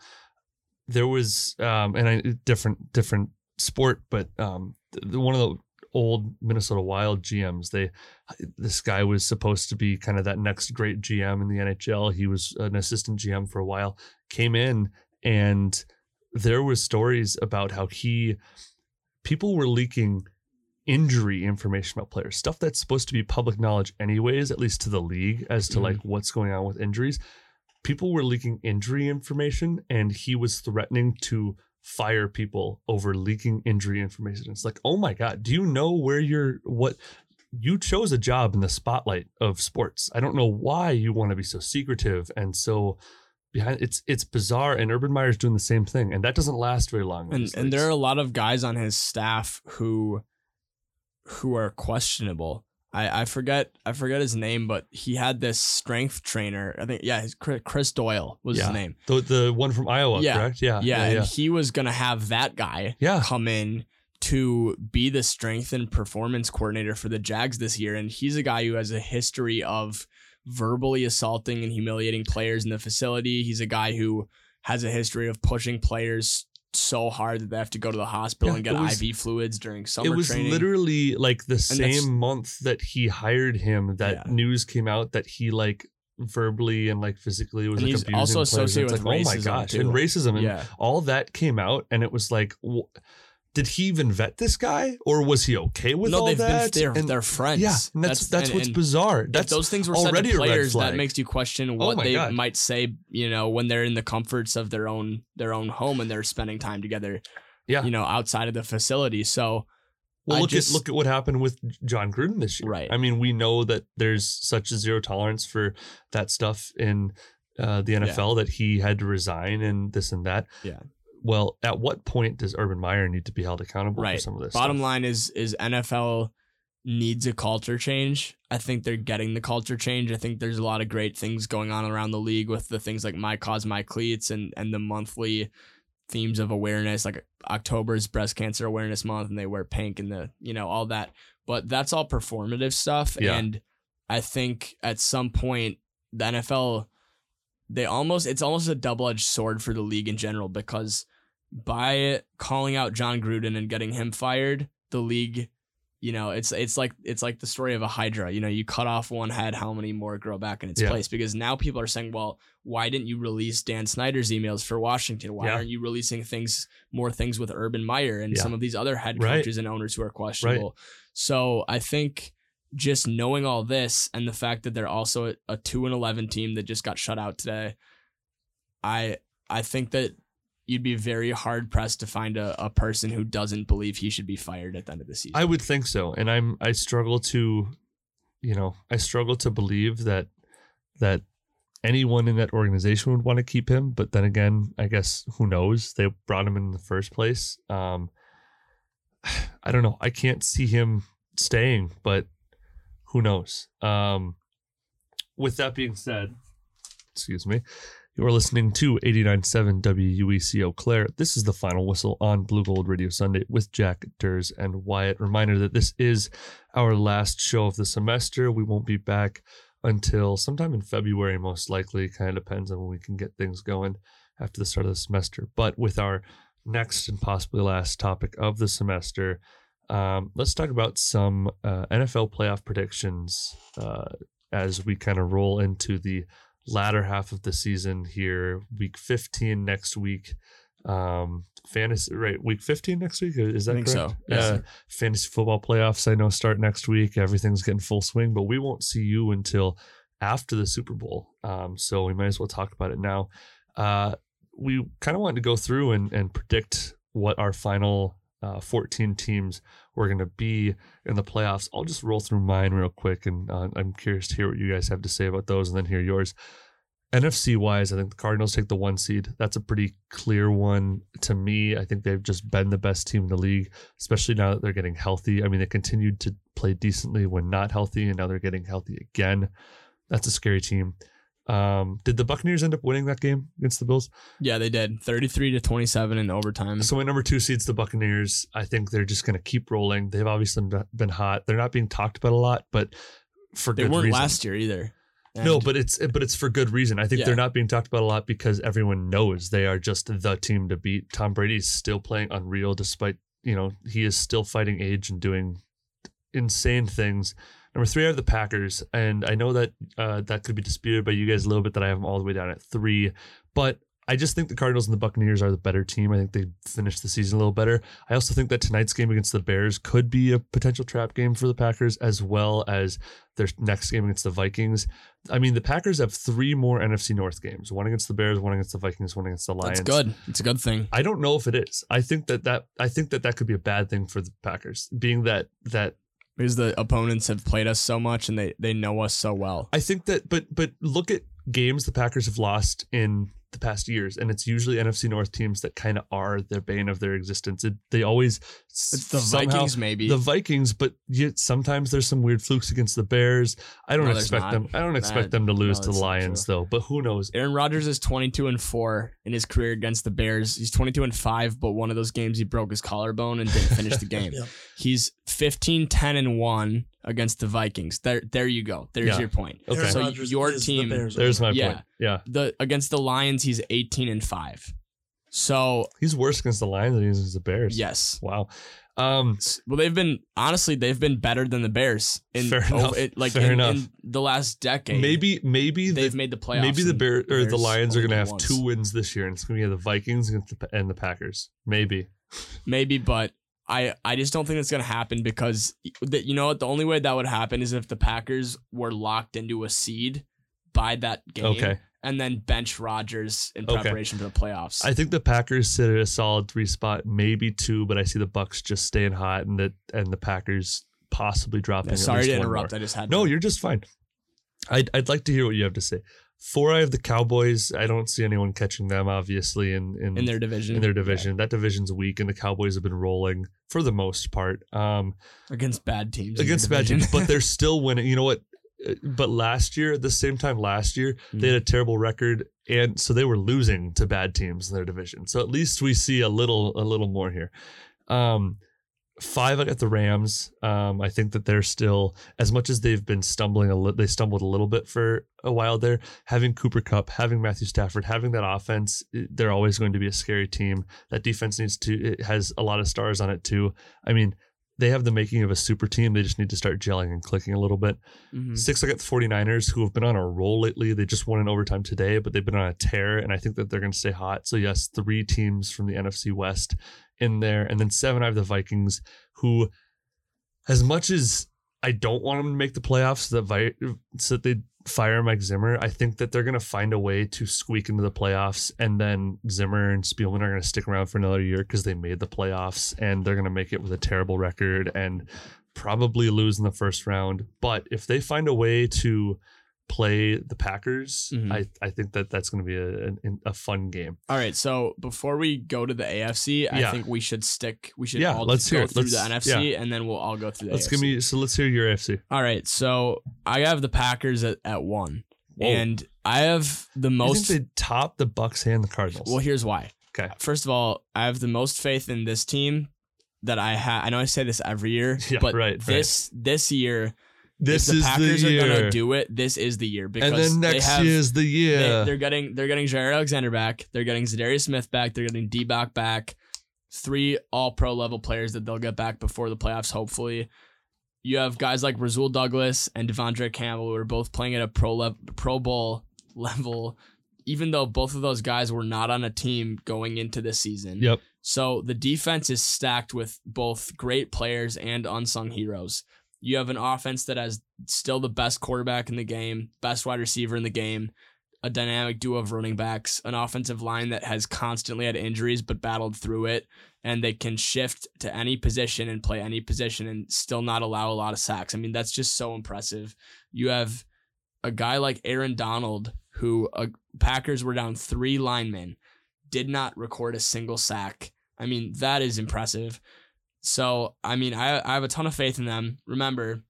Speaker 4: there was um and I different different sport but um the, one of the old Minnesota Wild GMs they this guy was supposed to be kind of that next great GM in the NHL he was an assistant GM for a while came in and there was stories about how he people were leaking injury information about players, stuff that's supposed to be public knowledge anyways, at least to the league as to
Speaker 5: Mhm.
Speaker 4: like what's going on with injuries. People were leaking injury information and he was threatening to fire people over leaking injury information. It's like, "Oh my god, do you know where you're what you chose a job in the spotlight of sports. I don't know why you want to be so secretive and so behind it's it's bizarre and Urban Meyer's doing the same thing and that doesn't last very long.
Speaker 5: and and there are a lot of guys on his staff who who are questionable. I, I forget I forget his name, but he had this strength trainer. I think yeah, his Chris, Chris Doyle was
Speaker 4: Yeah.
Speaker 5: his name.
Speaker 4: The the one from Iowa,
Speaker 5: Yeah.
Speaker 4: correct? Yeah,
Speaker 5: Yeah,
Speaker 4: yeah,
Speaker 5: and he was gonna have that guy
Speaker 4: Yeah.
Speaker 5: come in to be the strength and performance coordinator for the Jags this year. And he's a guy who has a history of verbally assaulting and humiliating players in the facility. He's a guy who has a history of pushing players so hard that they have to go to the hospital
Speaker 4: Yeah,
Speaker 5: and get
Speaker 4: was-
Speaker 5: IV fluids during summer
Speaker 4: it was
Speaker 5: training.
Speaker 4: literally like the
Speaker 5: that's-
Speaker 4: same month that he hired him that
Speaker 5: Yeah.
Speaker 4: news came out that he like verbally and like physically was
Speaker 5: And
Speaker 4: like abusing
Speaker 5: also
Speaker 4: players. And
Speaker 5: associated
Speaker 4: it's
Speaker 5: with
Speaker 4: like, oh my gosh
Speaker 5: too.
Speaker 4: and racism and
Speaker 5: yeah.
Speaker 4: all that came out and it was like wh- did he even vet this guy or was he okay with
Speaker 5: no,
Speaker 4: all
Speaker 5: they've
Speaker 4: that
Speaker 5: been they're,
Speaker 4: And-
Speaker 5: they're friends.
Speaker 4: yeah and that's that's,
Speaker 5: and-
Speaker 4: what's
Speaker 5: and
Speaker 4: bizarre that's
Speaker 5: those things were said
Speaker 4: already
Speaker 5: to
Speaker 4: a red
Speaker 5: players, that makes you question
Speaker 4: Oh
Speaker 5: what
Speaker 4: my
Speaker 5: they
Speaker 4: God.
Speaker 5: might say. You know, when they're in the comforts of their own their own home and they're spending time together.
Speaker 4: Yeah.
Speaker 5: you know, outside of the facility. So
Speaker 4: Well,
Speaker 5: I
Speaker 4: look
Speaker 5: just-
Speaker 4: at look at what happened with Jon Gruden this year.
Speaker 5: Right.
Speaker 4: I mean, we know that there's such a zero tolerance for that stuff in uh, the NFL that he had to resign and this and that.
Speaker 5: Yeah.
Speaker 4: Well, at what point does Urban Meyer need to be held accountable for some of this?
Speaker 5: Bottom
Speaker 4: stuff?
Speaker 5: line is is NFL needs a culture change. I think they're getting the culture change. I think there's a lot of great things going on around the league with the things like my cause my cleats and and the monthly themes of awareness like October's breast cancer awareness month and they wear pink and the you know all that. But that's all performative stuff
Speaker 4: Yeah.
Speaker 5: and I think at some point the NFL they almost it's almost a double-edged sword for the league in general because by calling out Jon Gruden and getting him fired, the league, you know, it's it's like it's like the story of a hydra. You know, you cut off one head, how many more grow back in its
Speaker 4: Yeah.
Speaker 5: place? Because now people are saying, well, why didn't you release Dan Snyder's emails for Washington? Why
Speaker 4: Yeah.
Speaker 5: aren't you releasing things more things with Urban Meyer and
Speaker 4: Yeah.
Speaker 5: some of these other head
Speaker 4: Right.
Speaker 5: coaches and owners who are questionable? So I think just knowing all this and the fact that they're also a- a two and eleven team that just got shut out today, I I think that you'd be very hard pressed to find a, a person who doesn't believe he should be fired at the end of the season.
Speaker 4: I would think so, and I'm I struggle to, you know, I struggle to believe that that anyone in that organization would want to keep him. But then again, I guess who knows? They brought him in the first place. Um, *sighs* I don't know. I can't see him staying, but who knows? Um, with that being said, excuse me. You are listening to 89.7 WUEC Eau Claire. This is the final whistle on Blue Gold Radio Sunday with Jack Durs and Wyatt. Reminder that this is our last show of the semester. We won't be back until sometime in February, most likely. Kind of depends on when we can get things going after the start of the semester. But with our next and possibly last topic of the semester, um, let's talk about some uh, NFL playoff predictions uh, as we kind of roll into the latter half of the season here. Week 15 next week. Um, fantasy right week 15 next week is that
Speaker 5: I think
Speaker 4: correct?
Speaker 5: so, yes.
Speaker 4: Uh, fantasy football playoffs I know start next week. Everything's getting full swing, but we won't see you until after the Super Bowl. Um, so we might as well talk about it now. Uh, we kind of wanted to go through and, and predict what our final uh, 14 teams were going to be in the playoffs. I'll just roll through mine real quick, and uh, I'm curious to hear what you guys have to say about those, and then hear yours. NFC wise, I think the Cardinals take the one seed. That's a pretty clear one to me. I think they've just been the best team in the league, especially now that they're getting healthy. I mean, they continued to play decently when not healthy, and now they're getting healthy again. That's a scary team. Um, did the Buccaneers end up winning that game against the Bills?
Speaker 5: yeah, they did. 33 to 27 in overtime.
Speaker 4: So my number two seeds the Buccaneers. I think they're just going to keep rolling. They've obviously been hot. They're not being talked about a lot, but for
Speaker 5: They
Speaker 4: good
Speaker 5: weren't
Speaker 4: reason.
Speaker 5: last year either.
Speaker 4: No, but it's but it's for good reason. I think
Speaker 5: Yeah.
Speaker 4: they're not being talked about a lot because everyone knows they are just the team to beat. Tom Brady's still playing unreal despite, you know, he is still fighting age and doing insane things. Number three are the Packers, and I know that uh, that could be disputed by you guys a little bit that I have them all the way down at three, but I just think the Cardinals and the Buccaneers are the better team. I think they finished the season a little better. I also think that tonight's game against the Bears could be a potential trap game for the Packers, as well as their next game against the Vikings. I mean, the Packers have three more NFC North games: one against the Bears, one against the Vikings, one against the Lions.
Speaker 5: that's good. It's a good thing.
Speaker 4: I don't know if it is. I think that that I think that that could be a bad thing for the Packers, being that that
Speaker 5: Because the opponents have played us so much and they, they know us so well.
Speaker 4: I think that, but but look at games the Packers have lost in the past years, and it's usually NFC North teams that kind of are the bane of their existence. It, they always
Speaker 5: It's the
Speaker 4: somehow-
Speaker 5: Vikings, maybe.
Speaker 4: the Vikings, but yet sometimes there's some weird flukes against the Bears. I don't
Speaker 5: No,
Speaker 4: expect them. I don't expect
Speaker 5: That-
Speaker 4: them to lose
Speaker 5: no,
Speaker 4: to the Lions though. But who knows?
Speaker 5: Aaron Rodgers is 22 and 4 in his career against the Bears. He's 22 and 5, but one of those games he broke his collarbone and didn't finish the *laughs* game.
Speaker 6: Yep.
Speaker 5: He's 15 10 and 1 against the Vikings. There there you go. There's
Speaker 4: Yeah.
Speaker 5: your point.
Speaker 4: Okay.
Speaker 5: So
Speaker 6: Rodgers
Speaker 5: your
Speaker 6: is the
Speaker 5: team-
Speaker 4: There's my
Speaker 6: owner.
Speaker 5: Yeah.
Speaker 4: point. Yeah,
Speaker 5: The against the Lions he's 18 and 5. So,
Speaker 4: he's worse against the Lions than he is against the Bears.
Speaker 5: yes.
Speaker 4: Wow. Um,
Speaker 5: Well, they've been honestly they've been better than the Bears in
Speaker 4: Fair enough.
Speaker 5: it- like
Speaker 4: Fair
Speaker 5: in,
Speaker 4: enough.
Speaker 5: in the last decade.
Speaker 4: maybe maybe
Speaker 5: they've
Speaker 4: the,
Speaker 5: made the playoffs.
Speaker 4: maybe the
Speaker 5: and
Speaker 4: Bear or the Lions are going to have
Speaker 5: once.
Speaker 4: two wins this year, and it's going to be the Vikings against the, and the Packers. Maybe.
Speaker 5: Maybe, but I I just don't think it's gonna happen because that you know what the only way that would happen is if the Packers were locked into a seed by that game,
Speaker 4: Okay.
Speaker 5: and then bench Rodgers in
Speaker 4: Okay.
Speaker 5: preparation for the playoffs.
Speaker 4: I think the Packers sit at a solid three spot, maybe two, but I see the Bucks just staying hot, and the and the Packers possibly dropping.
Speaker 5: Yeah, sorry to interrupt. I just had
Speaker 4: No,
Speaker 5: to.
Speaker 4: you're just fine. I'd I'd like to hear what you have to say. Four, I have the Cowboys. I don't see anyone catching them, obviously, in in,
Speaker 5: in their division.
Speaker 4: in their division. That division's weak, and the Cowboys have been rolling for the most part. Um,
Speaker 5: against bad teams.
Speaker 4: against bad teams, but they're *laughs* still winning. You know what? Uh, But last year, at the same time last year, they had a terrible record, and so they were losing to bad teams in their division. So at least we see a little, a little more here. Um, five, I got the Rams. Um, I think that they're still, as much as they've been stumbling a little, they stumbled a little bit for a while there. Having Cooper Kupp, having Matthew Stafford, having that offense, they're always going to be a scary team. That defense needs to, it has a lot of stars on it too. I mean, they have the making of a super team. They just need to start gelling and clicking a little bit.
Speaker 5: Mhm.
Speaker 4: Six, I got the 49ers who have been on a roll lately. They just won in overtime today, but they've been on a tear, and I think that they're going to stay hot. So, yes, three teams from the NFC West in there. And then seven, I have the Vikings who, as much as I don't want them to make the playoffs that, Vi- so that they fire Mike Zimmer, I think that they're going to find a way to squeak into the playoffs. And then Zimmer and Spielman are going to stick around for another year because they made the playoffs and they're going to make it with a terrible record and probably lose in the first round. But if they find a way to play the Packers,
Speaker 5: Mhm.
Speaker 4: I, I think that that's going to be a, a, a fun game.
Speaker 5: All right, so before we go to the AFC, I
Speaker 4: Yeah.
Speaker 5: think we should stick. We should
Speaker 4: Yeah,
Speaker 5: all
Speaker 4: let's
Speaker 5: go
Speaker 4: hear it.
Speaker 5: through
Speaker 4: Let's-
Speaker 5: the NFC, and then we'll all go through the
Speaker 4: Let's
Speaker 5: AFC.
Speaker 4: give me so let's hear your AFC.
Speaker 5: All right, so I have the Packers at, at one,
Speaker 4: Whoa.
Speaker 5: and I have the
Speaker 4: I
Speaker 5: most.
Speaker 4: think they top the Bucks and the Cardinals.
Speaker 5: well, here's why.
Speaker 4: Okay.
Speaker 5: First of all, I have the most faith in this team that I have. I know I say this every year, *laughs*
Speaker 4: Yeah,
Speaker 5: but
Speaker 4: right, right.
Speaker 5: this this year,
Speaker 4: this
Speaker 5: the
Speaker 4: is
Speaker 5: Packers
Speaker 4: the
Speaker 5: are
Speaker 4: year.
Speaker 5: gonna do it, this is the year because
Speaker 4: and then next
Speaker 5: have,
Speaker 4: is the year.
Speaker 5: They, they're getting they're getting Jaire Alexander back. They're getting Za'Darius Smith back. They're getting D back back. Three All Pro level players that they'll get back before the playoffs. Hopefully, you have guys like Rasul Douglas and De'Vondre Campbell who are both playing at a pro level, Pro Bowl *laughs* level. Even though both of those guys were not on a team going into this season.
Speaker 4: Yep.
Speaker 5: So the defense is stacked with both great players and unsung heroes. You have an offense that has still the best quarterback in the game, best wide receiver in the game, a dynamic duo of running backs, an offensive line that has constantly had injuries but battled through it, and they can shift to any position and play any position and still not allow a lot of sacks. I mean, that's just so impressive. You have a guy like Aaron Donald, who uh, Packers were down three linemen, did not record a single sack. I mean, that is impressive. So, I mean, I, I have a ton of faith in them. Remember,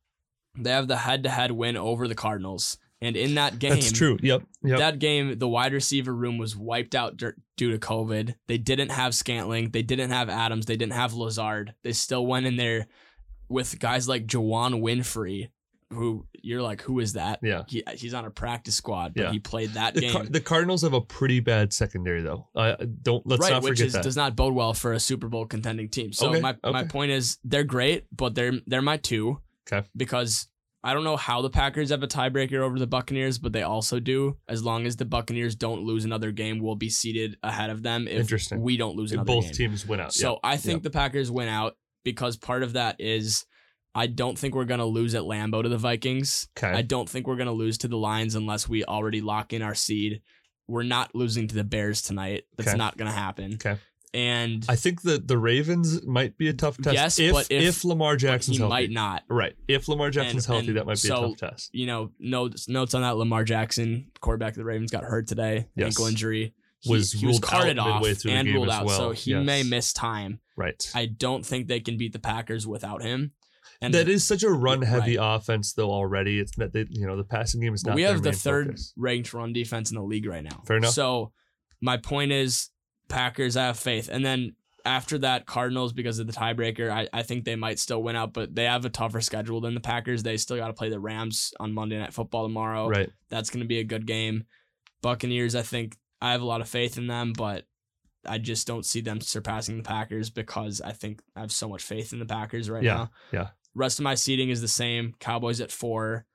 Speaker 5: they have the head to head win over the Cardinals. And in that game,
Speaker 4: That's true. Yep. Yep.
Speaker 5: that game, the wide receiver room was wiped out due to COVID. They didn't have Scantling. They didn't have Adams. They didn't have Lazard. They still went in there with guys like Juwann Winfree, who you're like, who is that?
Speaker 4: Yeah.
Speaker 5: He, he's on a practice squad, but
Speaker 4: Yeah.
Speaker 5: he played that
Speaker 4: the,
Speaker 5: game.
Speaker 4: Car- the Cardinals have a pretty bad secondary, though. Uh, don't let's
Speaker 5: right,
Speaker 4: not
Speaker 5: which
Speaker 4: forget
Speaker 5: is,
Speaker 4: that.
Speaker 5: does not bode well for a Super Bowl contending team. So
Speaker 4: Okay,
Speaker 5: my, my point is they're great, but they're they're my two.
Speaker 4: Okay.
Speaker 5: Because I don't know how the Packers have a tiebreaker over the Buccaneers, but they also do. As long as the Buccaneers don't lose another game, we'll be seated ahead of them if
Speaker 4: Interesting.
Speaker 5: we don't lose
Speaker 4: If
Speaker 5: another
Speaker 4: both
Speaker 5: game.
Speaker 4: teams win out.
Speaker 5: So. I think the Packers win out because part of that is I don't think we're gonna lose at Lambeau to the Vikings.
Speaker 4: Okay.
Speaker 5: I don't think we're gonna lose to the Lions unless we already lock in our seed. We're not losing to the Bears tonight. That's
Speaker 4: Okay.
Speaker 5: not gonna happen.
Speaker 4: Okay.
Speaker 5: And
Speaker 4: I think that the Ravens might be a tough test.
Speaker 5: Yes,
Speaker 4: if,
Speaker 5: but if-
Speaker 4: if Lamar Jackson's
Speaker 5: he
Speaker 4: healthy.
Speaker 5: might not.
Speaker 4: Right. If Lamar Jackson's
Speaker 5: And-
Speaker 4: healthy,
Speaker 5: and
Speaker 4: that might be
Speaker 5: so-
Speaker 4: a tough test.
Speaker 5: You know, notes notes on that. Lamar Jackson, quarterback of the Ravens, got hurt today,
Speaker 4: Yes.
Speaker 5: ankle injury. he,
Speaker 4: was
Speaker 5: he was carted off
Speaker 4: midway through the
Speaker 5: and ruled out,
Speaker 4: well.
Speaker 5: so he may miss time.
Speaker 4: Right.
Speaker 5: I don't think they can beat the Packers without him. And
Speaker 4: that is such a run-heavy
Speaker 5: Right.
Speaker 4: offense, though. Already, it's not that you know the passing game is not.
Speaker 5: we have the third
Speaker 4: focus.
Speaker 5: ranked run defense in the league right now.
Speaker 4: Fair enough.
Speaker 5: So my point is Packers, I have faith. And then after that, Cardinals, because of the tiebreaker, I, I think they might still win out, but they have a tougher schedule than the Packers. They still got to play the Rams on Monday Night Football tomorrow.
Speaker 4: Right.
Speaker 5: That's going to be a good game. Buccaneers, I think I have a lot of faith in them, but I just don't see them surpassing the Packers because I think I have so much faith in the Packers right
Speaker 4: Yeah,
Speaker 5: now.
Speaker 4: yeah.
Speaker 5: Rest of my seating is the same. Cowboys at four,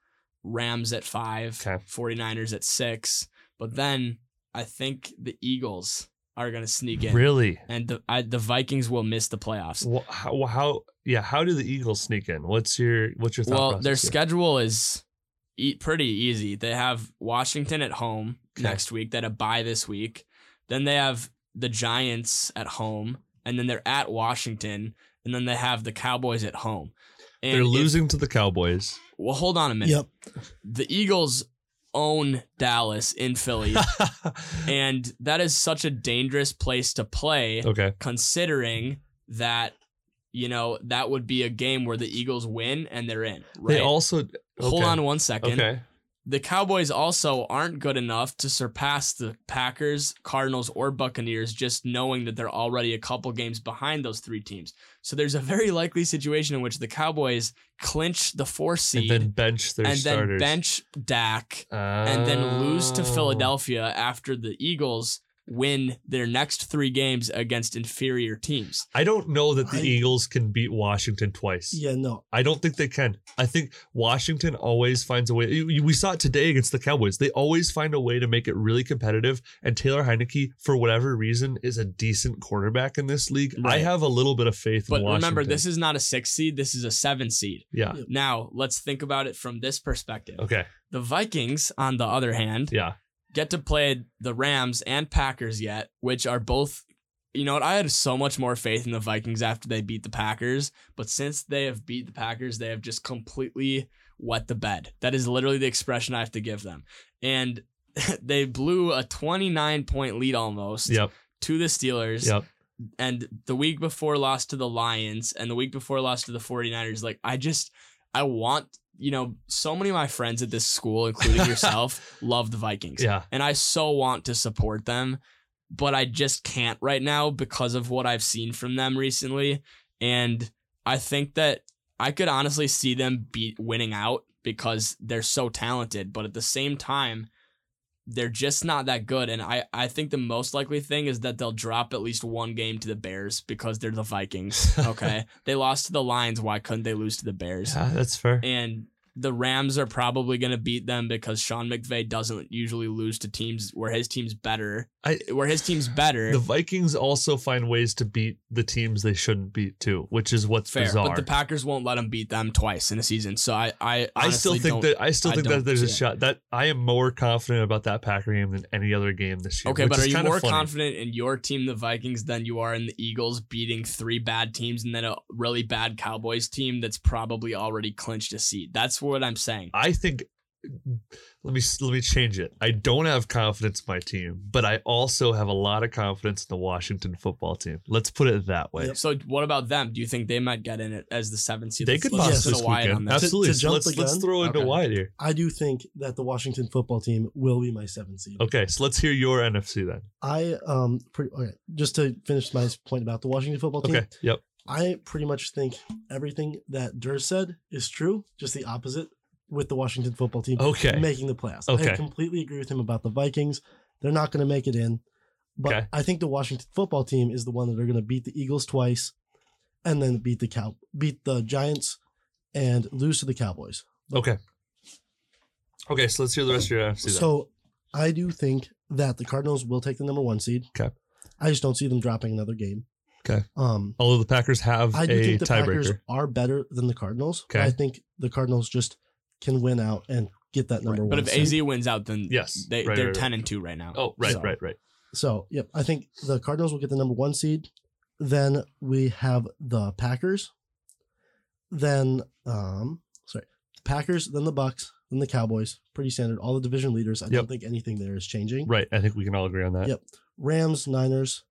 Speaker 5: Rams at five,
Speaker 4: Okay.
Speaker 5: 49ers at six. But then I think the Eagles are going to sneak in.
Speaker 4: Really.
Speaker 5: And the I, the Vikings will miss the playoffs.
Speaker 4: Wha- How, how? Yeah. How do the Eagles sneak in? What's your What's your thought
Speaker 5: Well, their
Speaker 4: here?
Speaker 5: schedule is e- pretty easy. They have Washington at home
Speaker 4: Okay.
Speaker 5: next week. That a bye this week. Then they have the Giants at home, and then they're at Washington, and then they have the Cowboys at home. And
Speaker 4: They're
Speaker 5: if-
Speaker 4: losing to the Cowboys.
Speaker 5: well, hold on a minute.
Speaker 6: Yep.
Speaker 5: The Eagles own Dallas in Philly, *laughs* and that is such a dangerous place to play,
Speaker 4: okay.
Speaker 5: considering that you know that would be a game where the Eagles win and they're in. Right?
Speaker 4: They also
Speaker 5: Hold on one second.
Speaker 4: Okay.
Speaker 5: The Cowboys also aren't good enough to surpass the Packers, Cardinals, or Buccaneers, just knowing that they're already a couple games behind those three teams. So there's a very likely situation in which the Cowboys clinch the four
Speaker 4: And
Speaker 5: seed
Speaker 4: then bench their
Speaker 5: and then bench Dak and then lose to
Speaker 4: Oh.
Speaker 5: Philadelphia after the Eagles win their next three games against inferior teams.
Speaker 4: I don't know that the
Speaker 6: I-
Speaker 4: Eagles can beat Washington twice.
Speaker 6: Yeah, no.
Speaker 4: I don't think they can. I think Washington always finds a way. We saw it today against the Cowboys. They always find a way to make it really competitive. And Taylor Heinicke, for whatever reason, is a decent quarterback in this league. I have a little bit of faith
Speaker 5: But
Speaker 4: in Washington.
Speaker 5: remember, this is not a six seed, this is a seven seed.
Speaker 4: yeah.
Speaker 5: Now, let's think about it from this perspective.
Speaker 4: Okay.
Speaker 5: The Vikings, on the other hand,
Speaker 4: Yeah.
Speaker 5: Get to play the Rams and Packers yet, which are both. You know what? I had so much more faith in the Vikings after they beat the Packers, but since they have beat the Packers, they have just completely wet the bed. That is literally the expression I have to give them. And *laughs* they blew a 29 point lead almost
Speaker 4: Yep.
Speaker 5: to the Steelers
Speaker 4: Yep.
Speaker 5: and the week before lost to the Lions and the week before lost to the 49ers. Like I just I want, you know, so many of my friends at this school, including *laughs* yourself, love the Vikings.
Speaker 4: Yeah.
Speaker 5: And I so want to support them, but I just can't right now because of what I've seen from them recently. And I think that I could honestly see them beat winning out because they're so talented, but at the same time, they're just not that good. And I, I think the most likely thing is that they'll drop at least one game to the Bears because they're the Vikings. *laughs* Okay. they lost to the Lions. Why couldn't they lose to the Bears?
Speaker 4: Yeah, that's fair.
Speaker 5: And the Rams are probably going to beat them because Sean McVay doesn't usually lose to teams where his team's better.
Speaker 4: I-
Speaker 5: where his team's better.
Speaker 4: The Vikings also find ways to beat the teams they shouldn't beat too, which is what's
Speaker 5: Fair,
Speaker 4: bizarre.
Speaker 5: but the Packers won't let them beat them twice in a season. So I, I,
Speaker 4: I still think that I still
Speaker 5: I
Speaker 4: think that there's a shot that I am more confident about that Packer game than any other game this year.
Speaker 5: Okay, but are you more
Speaker 4: funny.
Speaker 5: confident in your team, the Vikings, than you are in the Eagles beating three bad teams and then a really bad Cowboys team that's probably already clinched a seat? That's what I'm saying.
Speaker 4: I think let me let me change it. I don't have confidence in my team, but I also have a lot of confidence in the Washington football team. Let's put it that way.
Speaker 6: Yep.
Speaker 5: So what about them? Do you think they might get in it as the seventh seed?
Speaker 4: They
Speaker 5: Let's-
Speaker 4: could
Speaker 5: let's
Speaker 6: Yes.
Speaker 4: possibly
Speaker 5: put a on
Speaker 4: in. Absolutely.
Speaker 6: To-
Speaker 4: So let's
Speaker 6: jump
Speaker 4: let's throw into
Speaker 5: Okay.
Speaker 4: Wyatt here.
Speaker 6: I do think that the Washington football team will be my seventh seed.
Speaker 4: Okay, so let's hear your NFC then.
Speaker 6: I um pretty okay, just to finish my point about the Washington football team.
Speaker 4: Okay. Yep.
Speaker 6: I pretty much think everything that Durr said is true, just the opposite with the Washington football team
Speaker 4: Okay.
Speaker 6: making the playoffs.
Speaker 4: Okay.
Speaker 6: I completely agree with him about the Vikings. They're not going to make it in. But
Speaker 4: Okay.
Speaker 6: I think the Washington football team is the one that are going to beat the Eagles twice and then beat the cow beat the Giants and lose to the Cowboys.
Speaker 4: Okay. Okay, so let's hear the rest of your NFC.
Speaker 6: So I do think that the Cardinals will take the number 1 seed.
Speaker 4: Okay.
Speaker 6: I just don't see them dropping another game.
Speaker 4: Okay.
Speaker 6: Um
Speaker 4: Although the Packers have
Speaker 6: I do
Speaker 4: a
Speaker 6: think the Packers
Speaker 4: tiebreaker.
Speaker 6: are better than the Cardinals.
Speaker 4: Okay.
Speaker 6: I think the Cardinals just can win out and get that number
Speaker 5: Right.
Speaker 6: one.
Speaker 5: But if
Speaker 6: seed.
Speaker 5: AZ wins out, then
Speaker 4: Yes.
Speaker 5: they,
Speaker 4: Right,
Speaker 5: they're
Speaker 4: right, right.
Speaker 5: ten and two right now.
Speaker 4: Oh, right,
Speaker 5: So-
Speaker 4: right, right.
Speaker 6: So, yep, I think the Cardinals will get the number one seed. Then we have the Packers. Then, um, sorry, Packers. Then the Bucks. Then the Cowboys. Pretty standard. All the division leaders. I
Speaker 4: Yep.
Speaker 6: don't think anything there is changing.
Speaker 4: Right. I think we can all agree on that.
Speaker 6: Yep. Rams, Niners,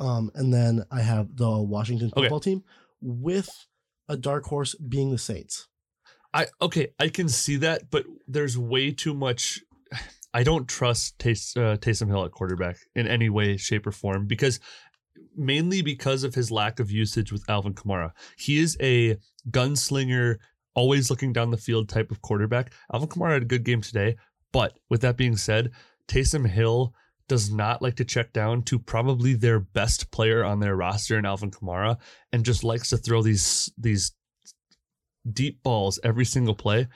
Speaker 6: um, and then I have the Washington
Speaker 4: Okay.
Speaker 6: football team with a dark horse being the Saints.
Speaker 4: I okay, I can see that, but there's way too much. I don't trust Tays, uh, Taysom Hill at quarterback in any way, shape, or form because mainly because of his lack of usage with Alvin Kamara. He is a gunslinger, always looking down the field type of quarterback. Alvin Kamara had a good game today, but with that being said, Taysom Hill does not like to check down to probably their best player on their roster in Alvin Kamara and just likes to throw these these deep balls every single play.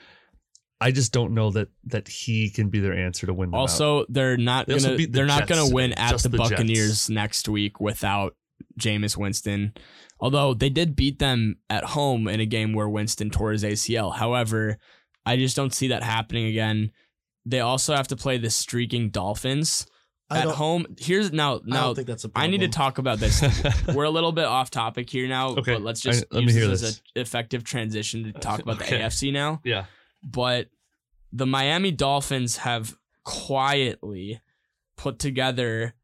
Speaker 4: I just don't know that that he can be their answer to win. Them out.
Speaker 5: Also, they're not
Speaker 4: they
Speaker 5: gonna
Speaker 4: the
Speaker 5: they're not gonna win at the,
Speaker 4: the Jets.
Speaker 5: Buccaneers next week without Jameis Winston. Although they did beat them at home in a game where Winston tore his ACL. However, I just don't see that happening again. They also have to play the streaking Dolphins at home. Here's now
Speaker 6: I
Speaker 5: now
Speaker 6: don't think that's a
Speaker 5: I
Speaker 6: problem.
Speaker 5: need to talk about this. *laughs* We're a little bit off topic here now,
Speaker 4: Okay,
Speaker 5: but let's
Speaker 4: I-
Speaker 5: just
Speaker 4: let me
Speaker 5: use
Speaker 4: hear
Speaker 5: this,
Speaker 4: this.
Speaker 5: as an effective transition to talk about
Speaker 4: Okay.
Speaker 5: the AFC now.
Speaker 4: yeah,
Speaker 5: But the Miami Dolphins have quietly put together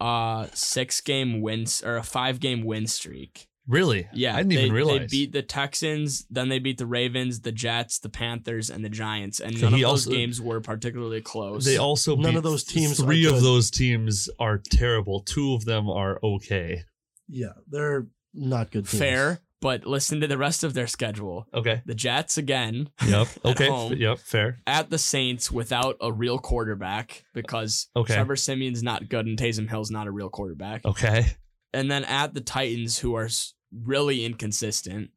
Speaker 5: a six game wins or a five game win streak.
Speaker 4: Really.
Speaker 5: Yeah,
Speaker 4: I didn't
Speaker 5: they,
Speaker 4: even realize.
Speaker 5: they beat the Texans, then they beat the Ravens, the Jets, the Panthers, and the Giants, and
Speaker 4: So
Speaker 5: none of
Speaker 4: he
Speaker 5: those
Speaker 4: also-
Speaker 5: games were particularly close.
Speaker 4: They also
Speaker 6: None
Speaker 4: beat
Speaker 6: of those teams
Speaker 4: Three of those teams are terrible. Two of them are okay.
Speaker 6: Yeah, they're not good teams.
Speaker 5: fair, but listen to the rest of their schedule.
Speaker 4: Okay.
Speaker 5: The Jets again
Speaker 4: Yep. *laughs* Okay.
Speaker 5: home.
Speaker 4: Yep. Fair.
Speaker 5: at the Saints without a real quarterback because
Speaker 4: Okay.
Speaker 5: Trevor Siemian's not good and Taysom Hill's not a real quarterback.
Speaker 4: Okay.
Speaker 5: And then at the Titans, who are s- really inconsistent.